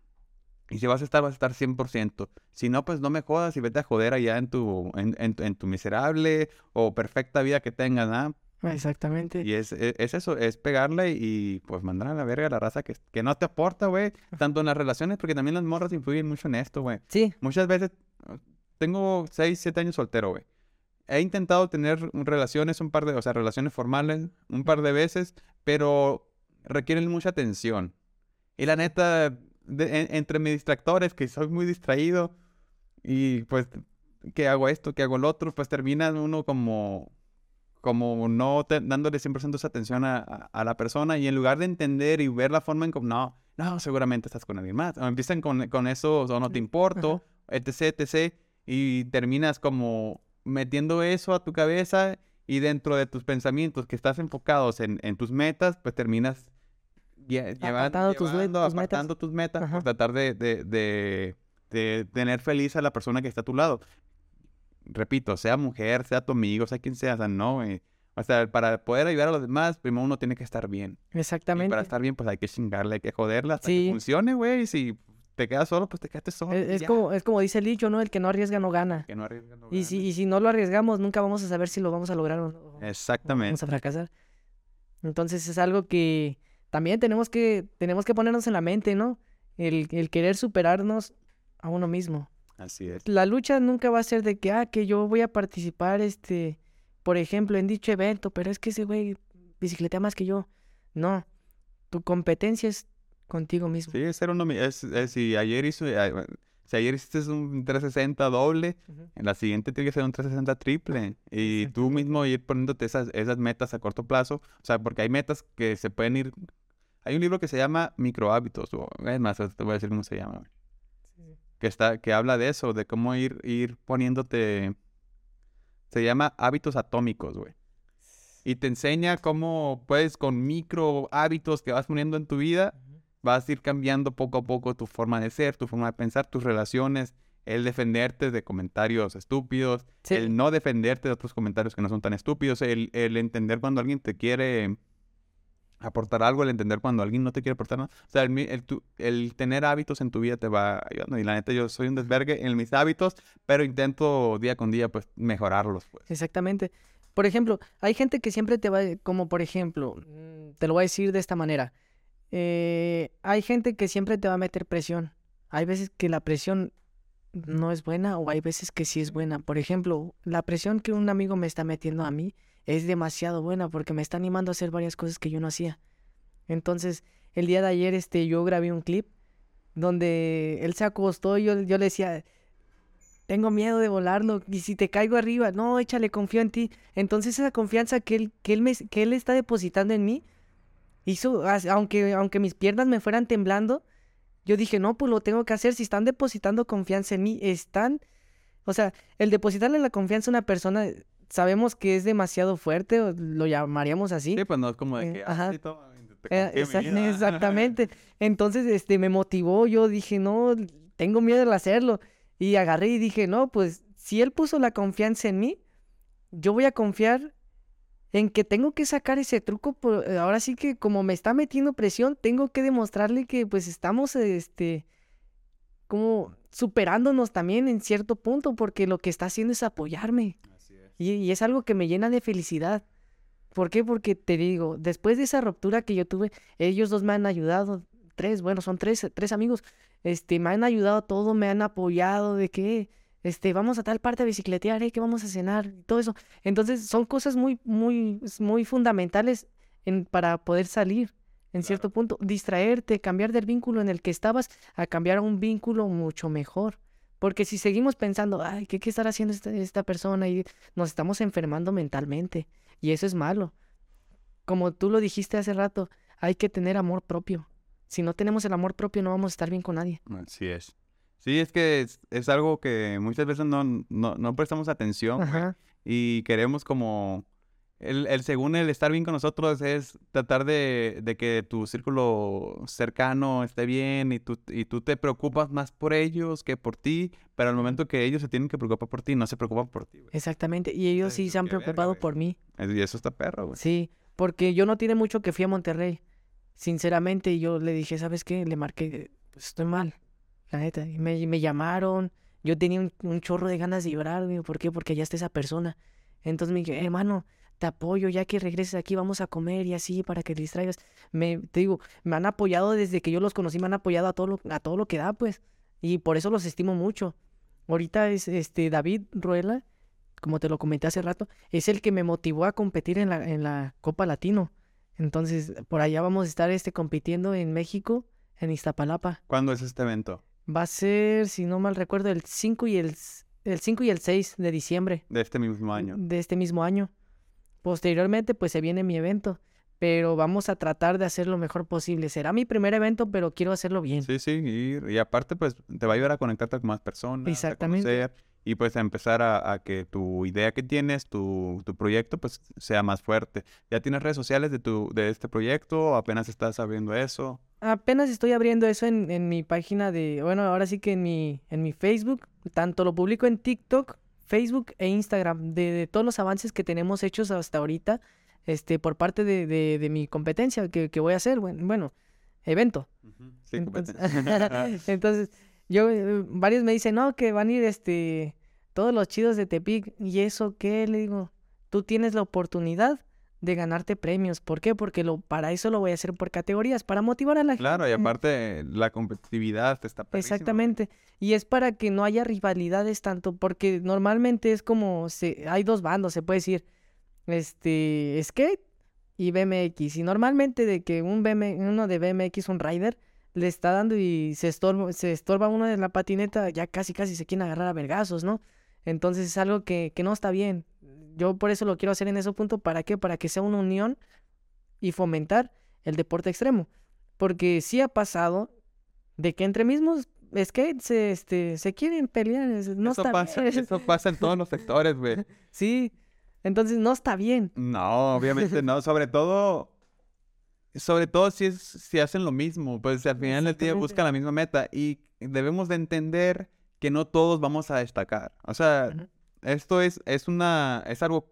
Y si vas a estar, vas a estar 100%. Si no, pues no me jodas y vete a joder allá en tu, en, en tu- miserable o perfecta vida que tengas, ¿ah? Exactamente. Y es, es, es eso, es pegarle y pues mandar a la verga a la raza que, que no te aporta, güey. Tanto en las relaciones, porque también las morras influyen mucho en esto, güey. Sí, Muchas veces, uh, tengo 6, 7 años soltero, güey. He intentado tener relaciones, un par de, o sea, relaciones formales, un par de veces, pero requieren mucha atención. Y la neta, de- en- entre mis distractores, que soy muy distraído, y pues que hago esto, que hago lo otro, pues termina uno como, como no te- dándole 100% esa atención a, a- a la persona, y en lugar de entender y ver la forma en como, no, no, seguramente estás con alguien más. O empiezan con, con eso, o no te importo, etc, etc. Y terminas como metiendo eso a tu cabeza y dentro de tus pensamientos que estás enfocados en, en tus metas, pues terminas lle- llevan- Apartando tus llevando, tus metas. apartando tus metas por Ajá. tratar de, de, de- de tener feliz a la persona que está a tu lado. Repito, sea mujer, sea tu amigo, sea quien sea, o sea, no, güey. O sea, para poder ayudar a los demás, primero uno tiene que estar bien. Y exactamente. para estar bien, pues hay que chingarle, hay que joderla hasta Sí. que funcione, güey. Y si te quedas solo, pues te quedaste solo. Es, y es como, es como dice el dicho, ¿no? El que no arriesga no gana. Que no arriesga, no Y si, gana. y si no lo arriesgamos, nunca vamos a saber si lo vamos a lograr o no. o Exactamente. Vamos a fracasar. Entonces es algo que también tenemos que, tenemos que ponernos en la mente, ¿no? El, el querer superarnos a uno mismo. Así es. La lucha nunca va a ser de que, ah, que yo voy a participar, este, por ejemplo, en dicho evento, pero es que ese güey bicicletea más que yo. No, tu competencia es contigo mismo. Sí, es ser uno es, es- si ayer hizo, eh, si ayer hiciste un 360 doble, en la siguiente tiene que ser un 360 triple. Y tú mismo ir poniéndote esas, esas metas a corto plazo. O sea, porque hay metas que se pueden ir. Hay un libro que se llama Micro Hábitos. O, es más, te voy a decir cómo se llama. Que, está, que habla de eso, de cómo ir, ir poniéndote. Se llama Hábitos Atómicos, güey. Y te enseña cómo puedes con micro hábitos que vas poniendo en tu vida, vas a ir cambiando poco a poco tu forma de ser, tu forma de pensar, tus relaciones el defenderte de comentarios estúpidos, el no defenderte de otros comentarios que no son tan estúpidos, el, el entender cuando alguien te quiere aportar algo, el entender cuando alguien no te quiere aportar nada. O sea, el, el, tener hábitos en tu vida te va ayudando. Y la neta, yo soy un desvergue en mis hábitos, pero intento día con día, pues, mejorarlos. Pues. Exactamente. Por ejemplo, hay gente que siempre te va, como por ejemplo, mm, te lo voy a decir de esta manera. Eh, hay gente que siempre te va a meter presión. Hay veces que la presión no es buena o hay veces que sí es buena. Por ejemplo, la presión que un amigo me está metiendo a mí es demasiado buena porque me está animando a hacer varias cosas que yo no hacía. Entonces, el día de ayer este, yo grabé un clip donde él se acostó y yo, yo le decía, tengo miedo de volarlo y si te caigo arriba, no, échale, confío en ti. Entonces esa confianza que él, que él, me, que él está depositando en mí, hizo, aunque, aunque mis piernas me fueran temblando, yo dije, no, pues lo tengo que hacer. Si están depositando confianza en mí, están... O sea, el depositarle la confianza a una persona sabemos que es demasiado fuerte, o lo llamaríamos así. Sí, pues no es como de eh, que, ajá. Eh, exactamente. (laughs) Entonces, este, me motivó, yo dije, no, tengo miedo de hacerlo. Y agarré y dije, no, pues, si él puso la confianza en mí, yo voy a confiar en que tengo que sacar ese truco. Eh, ahora sí que como me está metiendo presión, tengo que demostrarle que pues estamos, este, como superándonos también en cierto punto, porque lo que está haciendo es apoyarme. Y, es algo que me llena de felicidad. ¿Por qué? Porque te digo, después de esa ruptura que yo tuve, ellos dos me han ayudado, tres, bueno, son tres, tres amigos, este, me han ayudado todo, me han apoyado de que, este, vamos a tal parte a bicicletear, ¿eh? que vamos a cenar, todo eso. Entonces, son cosas muy, muy, muy fundamentales en, para poder salir en cierto punto, distraerte, cambiar del vínculo en el que estabas a cambiar a un vínculo mucho mejor. Porque si seguimos pensando, ay, ¿qué, qué estará haciendo esta, esta persona? Y nos estamos enfermando mentalmente. Y eso es malo. Como tú lo dijiste hace rato, hay que tener amor propio. Si no tenemos el amor propio, no vamos a estar bien con nadie. Así es. Sí, es que es, algo que muchas veces no, no, no prestamos atención y queremos como el, según el estar bien con nosotros es tratar de, que tu círculo cercano esté bien y tú, y tú te preocupas más por ellos que por ti, pero al momento que ellos se tienen que preocupar por ti, no se preocupan por ti. Exactamente, y ellos sí se han preocupado por mí. Y eso está perro, güey. Sí, porque yo no tiene mucho que fui a Monterrey, sinceramente, y yo le dije, ¿sabes qué? Le marqué, pues estoy mal, la neta, y me, me llamaron, yo tenía un, un, chorro de ganas de llorar, güey, ¿por qué? Porque ya está esa persona. Entonces me dije, hermano, te apoyo, ya que regreses aquí vamos a comer y así para que te distraigas. Me, te digo, me han apoyado desde que yo los conocí, me han apoyado a todo lo, a todo lo que da, pues. Y por eso los estimo mucho. Ahorita es este David Ruela, como te lo comenté hace rato, es el que me motivó a competir en la, en la Copa Latino. Entonces, por allá vamos a estar este, compitiendo en México, en Iztapalapa. ¿Cuándo es este evento? Va a ser, si no mal recuerdo, el 5 y el, el 5 y el 6 de diciembre. De este mismo año. De este mismo año. Posteriormente, pues se viene mi evento, pero vamos a tratar de hacer lo mejor posible. Será mi primer evento, pero quiero hacerlo bien. Sí, sí, y, aparte, pues te va a ayudar a conectarte con más personas. Exactamente. y pues a empezar a, que tu idea que tienes, tu, tu, proyecto, pues sea más fuerte. ¿Ya tienes redes sociales de, tu, de este proyecto o apenas estás abriendo eso? Apenas estoy abriendo eso en, en mi página de, bueno, ahora sí que en mi, en mi Facebook, tanto lo publico en TikTok Facebook e Instagram de, todos los avances que tenemos hechos hasta ahorita este, por parte de, de, mi competencia que, que, voy a hacer, bueno, bueno evento. sí, entonces, (laughs) entonces, yo, eh, varios me dicen, no, que van a ir este, todos los chidos de Tepic. ¿Y eso qué? Le digo, tú tienes la oportunidad de ganarte premios. ¿Por qué? Porque lo, para eso lo voy a hacer por categorías, para motivar a la gente. Claro, y aparte la competitividad te está Exactamente. Y es para que no haya rivalidades tanto, porque normalmente es como, se, hay dos bandos, se puede decir, este, skate y BMX. Y normalmente de que un BM, uno de BMX, un rider, le está dando y se estorba, se estorba uno de la patineta, ya casi casi se quieren agarrar a vergazos, ¿no? Entonces es algo que, que no está bien yo por eso lo quiero hacer en ese punto. ¿Para qué? Para que sea una unión y fomentar el deporte extremo. Porque sí ha pasado de que entre mismos skate se, este, se quieren pelear. No eso, está pasa, (laughs) eso pasa en todos los sectores, güey. Sí, entonces no está bien. No, obviamente (laughs) no. Sobre todo, sobre todo si, es, si hacen lo mismo. Pues al final del día buscan la misma meta. Y debemos de entender que no todos vamos a destacar. O sea, esto es, es una, es algo,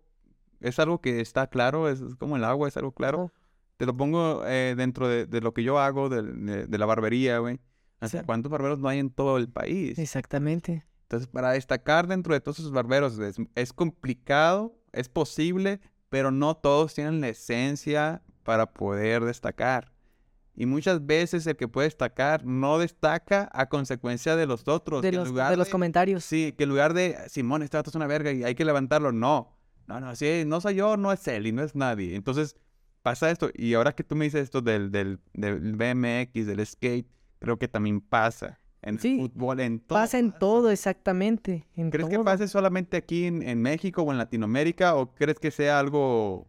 es algo que está claro, es, es como el agua, es algo claro. Te lo pongo eh, dentro de, de lo que yo hago, de, de- de la barbería, güey. O sea. ¿cuántos barberos no hay en todo el país? Exactamente. Entonces, para destacar dentro de todos esos barberos es, es complicado, es posible, pero no todos tienen la esencia para poder destacar. Y muchas veces el que puede destacar no destaca a consecuencia de los otros. De que en los, lugar de los comentarios. Sí, que en lugar de, Simón, este vato es una verga y hay que levantarlo, no. No, no, sí, no soy yo, no es él y no es nadie. Entonces, pasa esto. Y ahora que tú me dices esto del, del, del BMX, del skate, creo que también pasa. En Sí, el fútbol, en todo. Pasa en todo, exactamente. En ¿Crees que todo. pase solamente aquí en, en México o en Latinoamérica? ¿O crees que sea algo,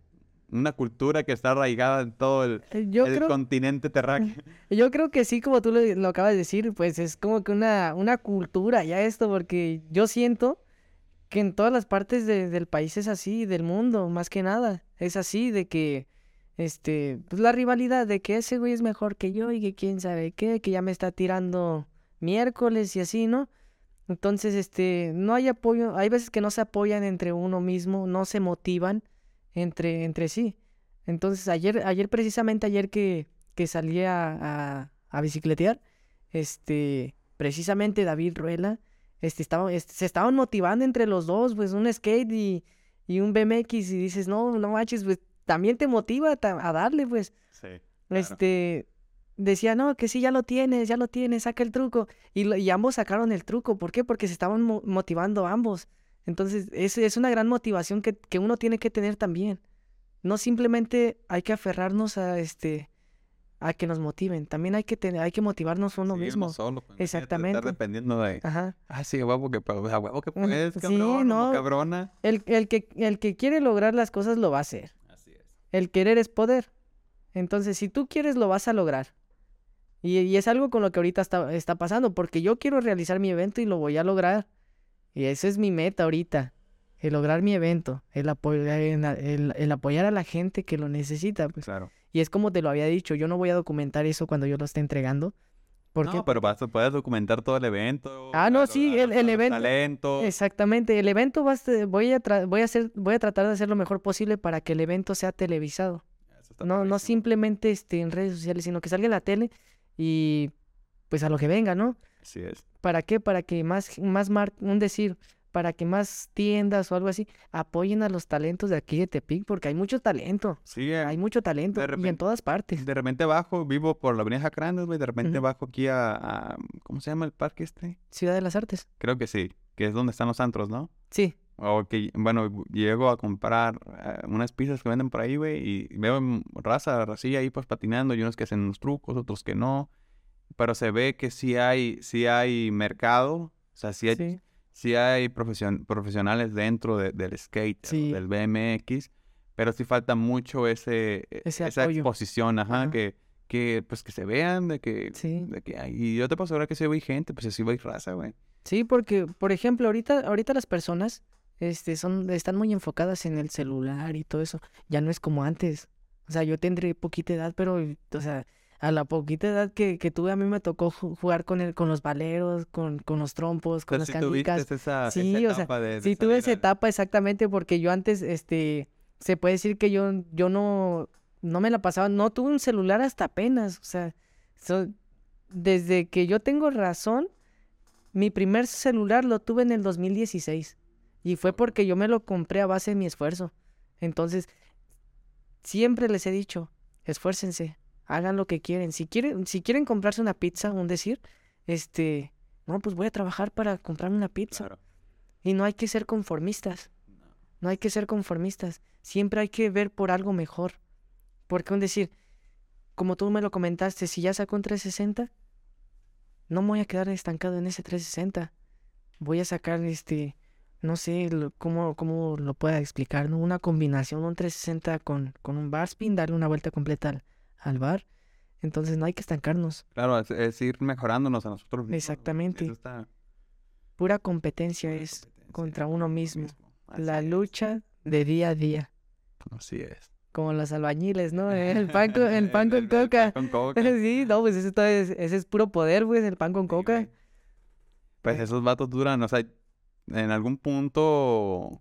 una cultura que está arraigada en todo el, Eh, Yo el creo, continente terráqueo? (laughs) yo creo que sí, como tú lo, lo acabas de decir, pues es como que una, una cultura ya esto, porque yo siento que en todas las partes de- del país es así, del mundo, más que nada. Es así, de que, este, pues la rivalidad de que ese güey es mejor que yo y que quién sabe qué, que ya me está tirando miércoles y así, ¿no? Entonces, este, no hay apoyo, hay veces que no se apoyan entre uno mismo, no se motivan entre, entre sí. Entonces, ayer, ayer precisamente ayer que, que salí a, a, a bicicletear, este, precisamente David Ruela, este, estaba, este, se estaban motivando entre los dos, pues un skate y, y un BMX y dices, no, no manches, pues también te motiva a darle, pues. Sí. Este, decía, no, que sí, ya lo tienes, ya lo tienes, saca el truco. Y, y ambos sacaron el truco. ¿Por qué? Porque se estaban mo- motivando ambos. Entonces, es, es una gran motivación que, que uno tiene que tener también. No simplemente hay que aferrarnos a este a que nos motiven. También hay que tener, hay que motivarnos uno Sí, mismo. solo, pues, Exactamente. Estar dependiendo de, Ajá. ah, sí, huevo que, puedo, a huevo que (laughs) puedes, sí, cabrón, no. no, cabrona. El, el que, el que quiere lograr las cosas lo va a hacer. Así es. El querer es poder. Entonces, si tú quieres, lo vas a lograr. Y, y es algo con lo que ahorita está, está pasando, porque yo quiero realizar mi evento y lo voy a lograr. Y esa es mi meta ahorita, el lograr mi evento, el, apoyar, el, el apoyar a la gente que lo necesita. Pues. Claro. Y es como te lo había dicho, yo no voy a documentar eso cuando yo lo esté entregando. Porque No, pero vas poder documentar todo el evento. Ah, no, sí, el- el evento- talentos. Exactamente, el evento va a ser- voy, a tra- voy, a hacer, voy a tratar de hacer lo mejor posible para que el evento sea televisado. No, no simplemente este, en redes sociales, sino que salga en la tele y pues a lo que venga, ¿no? Así es. ¿Para qué? Para que más, más mar- un decir, para que más tiendas o algo así apoyen a los talentos de aquí de Tepic, porque hay mucho talento, Sí, eh, hay mucho talento y en repente- todas partes. de repente bajo, vivo por la avenida Jacrandes, güey, de repente bajo aquí a, a- ¿cómo se llama el parque este? Ciudad de las Artes. Creo que sí, que es donde están los antros, ¿no? Sí, O que, bueno, llego a comprar eh, unas pizzas que venden por ahí, güey, y veo raza, racilla ahí pues patinando, y unos que hacen unos trucos, otros que no. Pero se ve que sí hay, sí hay mercado, o sea, sí hay, sí, sí hay profesion- profesionales dentro de- del skate, Sí. del BMX, pero sí falta mucho ese, e- Ese esa apoyo. exposición, ajá, Ajá. que, que pues que se vean, de que, Sí. de que hay, y yo te puedo asegurar que sí hay gente, pues sí hay raza, güey. sí, porque, por ejemplo, ahorita, ahorita las personas este, son, están muy enfocadas en el celular y todo eso. Ya no es como antes. O sea, yo tendré poquita edad, pero, o sea, a la poquita edad que, que tuve, a mí me tocó ju- jugar con el, con los valeros, con, con los trompos, con Entonces, las tuviste canicas. esa, Sí, esa o sea, etapa de, de Sí, tuve esa etapa exactamente porque yo antes, este, se puede decir que yo, yo no, no me la pasaba, no tuve un celular hasta apenas, o sea, so- desde que yo tengo razón, mi primer celular lo tuve en el 2016 y fue porque yo me lo compré a base de mi esfuerzo. Entonces, siempre les he dicho, esfuércense, hagan lo que quieren. Si quieren, si quieren comprarse una pizza, un decir, este, no, pues voy a trabajar para comprarme una pizza. Claro. Y no hay que ser conformistas. No hay que ser conformistas. Siempre hay que ver por algo mejor. Porque un decir, como tú me lo comentaste, si ya saco un 360, no me voy a quedar estancado en ese 360. Voy a sacar este, no sé lo- cómo, cómo lo pueda explicar, ¿no? Una combinación, un 360 con, con un bar spin, darle una vuelta completa al, al bar. Entonces no hay que estancarnos. Claro, es, es ir mejorándonos a nosotros mismos. Exactamente. Eso está Pura competencia pura es competencia contra con uno mismo. La es, lucha de día a día. Así es. Como los albañiles, ¿no? (laughs) El pan con, el pan con el coca. pan con coca. (laughs) Sí, no, pues eso es, ese es puro poder, pues, el pan con Sí, coca. Pues esos vatos duran, o sea, en algún punto,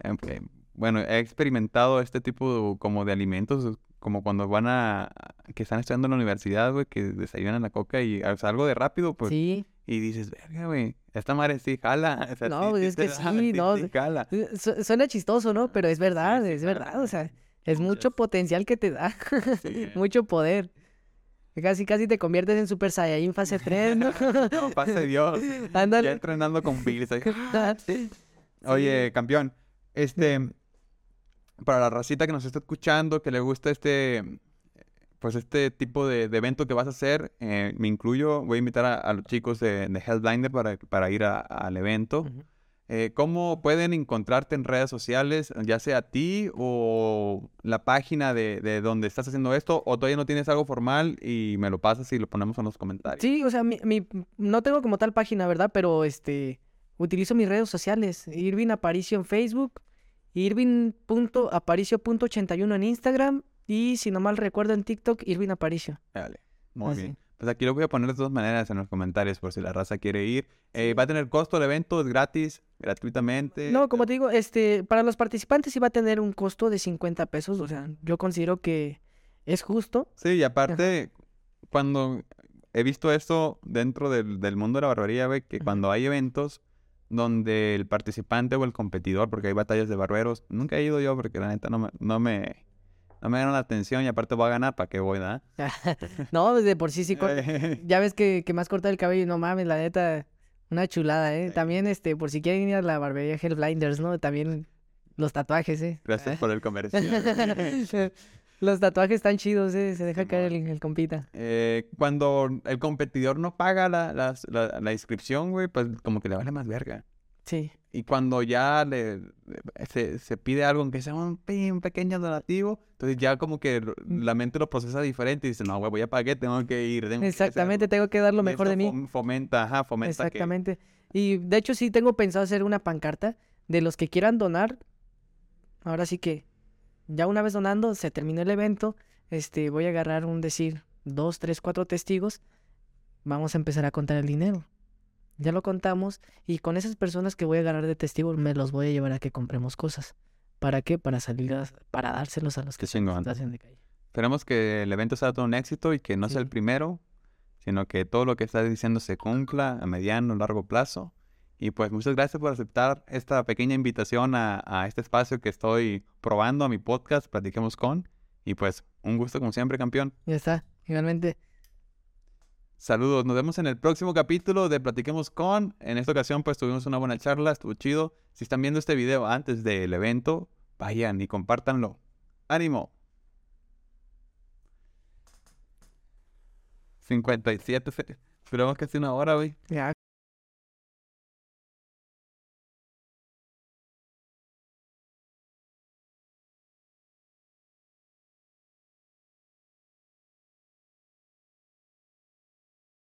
em, eh, bueno, he experimentado este tipo como de alimentos, como cuando van a, que están estudiando en la universidad, güey, que desayunan la coca y, o sea, algo de rápido, pues, Sí. y dices, verga, güey, esta madre sí jala, (laughs) o sea, No, sí- pues sí es que (laughs) sí, no, sí jala. Su- Suena chistoso, ¿no? Pero es verdad, sí, es claro. verdad. O sea, es mucho potencial que te da. Sí. (laughs) Mucho poder. Casi, casi te conviertes en Super Saiyajin fase 3, ¿no? No, pase Dios. Ya Ándale. entrenando con Bills. ahí. Oye, campeón, este, para la racita que nos está escuchando, que le gusta este, pues este tipo de, de evento que vas a hacer, eh, me incluyo, voy a invitar a, a los chicos de, de Hellblinder para, para ir a- al evento. Eh, ¿cómo pueden encontrarte en redes sociales, ya sea a ti o la página de, de donde estás haciendo esto, o todavía no tienes algo formal y me lo pasas y lo ponemos en los comentarios? Sí, o sea, mi, mi- no tengo como tal página, ¿verdad? Pero este, utilizo mis redes sociales. Irving Aparicio en Facebook, Irving.aparicio.81 en Instagram y si no mal recuerdo en TikTok, Irving Aparicio. Dale, muy Así. bien. Pues aquí lo voy a poner de todas maneras en los comentarios por si la raza quiere ir. Eh, ¿Va a tener costo el evento? ¿Es gratis? ¿Gratuitamente? No, como te digo, este, para los participantes sí va a tener un costo de 50 pesos, o sea, yo considero que es justo. Sí, y aparte, cuando he visto esto dentro del, del mundo de la barbería, güey, que cuando hay eventos donde el participante o el competidor, porque hay batallas de barberos, nunca he ido yo porque la neta no me, no me, no me la atención y aparte voy a ganar, ¿para qué voy, da? (laughs) No, de por sí sí. (laughs) Ya ves que, que más corta el cabello, no mames, la neta, una chulada, ¿eh? Sí. También, este, por si quieren ir a la barbería Hellblinders, ¿no? También los tatuajes, ¿eh? Gracias por el comercial. (laughs) Los tatuajes están chidos, ¿eh? Se deja caer el, el compita. Eh, cuando el competidor no paga la, la, la inscripción, güey, pues como que le vale más verga. Sí. Y cuando ya le, se, se pide algo, aunque sea un, un pequeño donativo, entonces ya como que lo- la mente lo procesa diferente y dice, no, güey, voy a pagar, tengo que ir. tengo que Exactamente, hacerlo". tengo que dar lo mejor de mí. fom- Fomenta, ajá, fomenta que... Exactamente. Y de hecho sí tengo pensado hacer una pancarta de los que quieran donar. Ahora sí que ya una vez donando, se terminó el evento, este, voy a agarrar un decir, dos, tres, cuatro testigos, vamos a empezar a contar el dinero. Ya lo contamos y con esas personas que voy a agarrar de testigos me los voy a llevar a que compremos cosas. ¿Para qué? Para salir, a- para dárselos a los que están en de calle. Esperemos que el evento sea todo un éxito y que no sea el primero, sino que todo lo que estás diciendo se cumpla a mediano, largo plazo. Y pues muchas gracias por aceptar esta pequeña invitación a, a este espacio que estoy probando a mi podcast, Platiquemos con. Y pues un gusto como siempre, campeón. Ya está, igualmente. Saludos, nos vemos en el próximo capítulo de Platiquemos con. En esta ocasión pues tuvimos una buena charla, estuvo chido. Si están viendo este video antes del evento, vayan y compártanlo. ¡Ánimo! 57, se- esperamos que sea una hora, güey. Ya,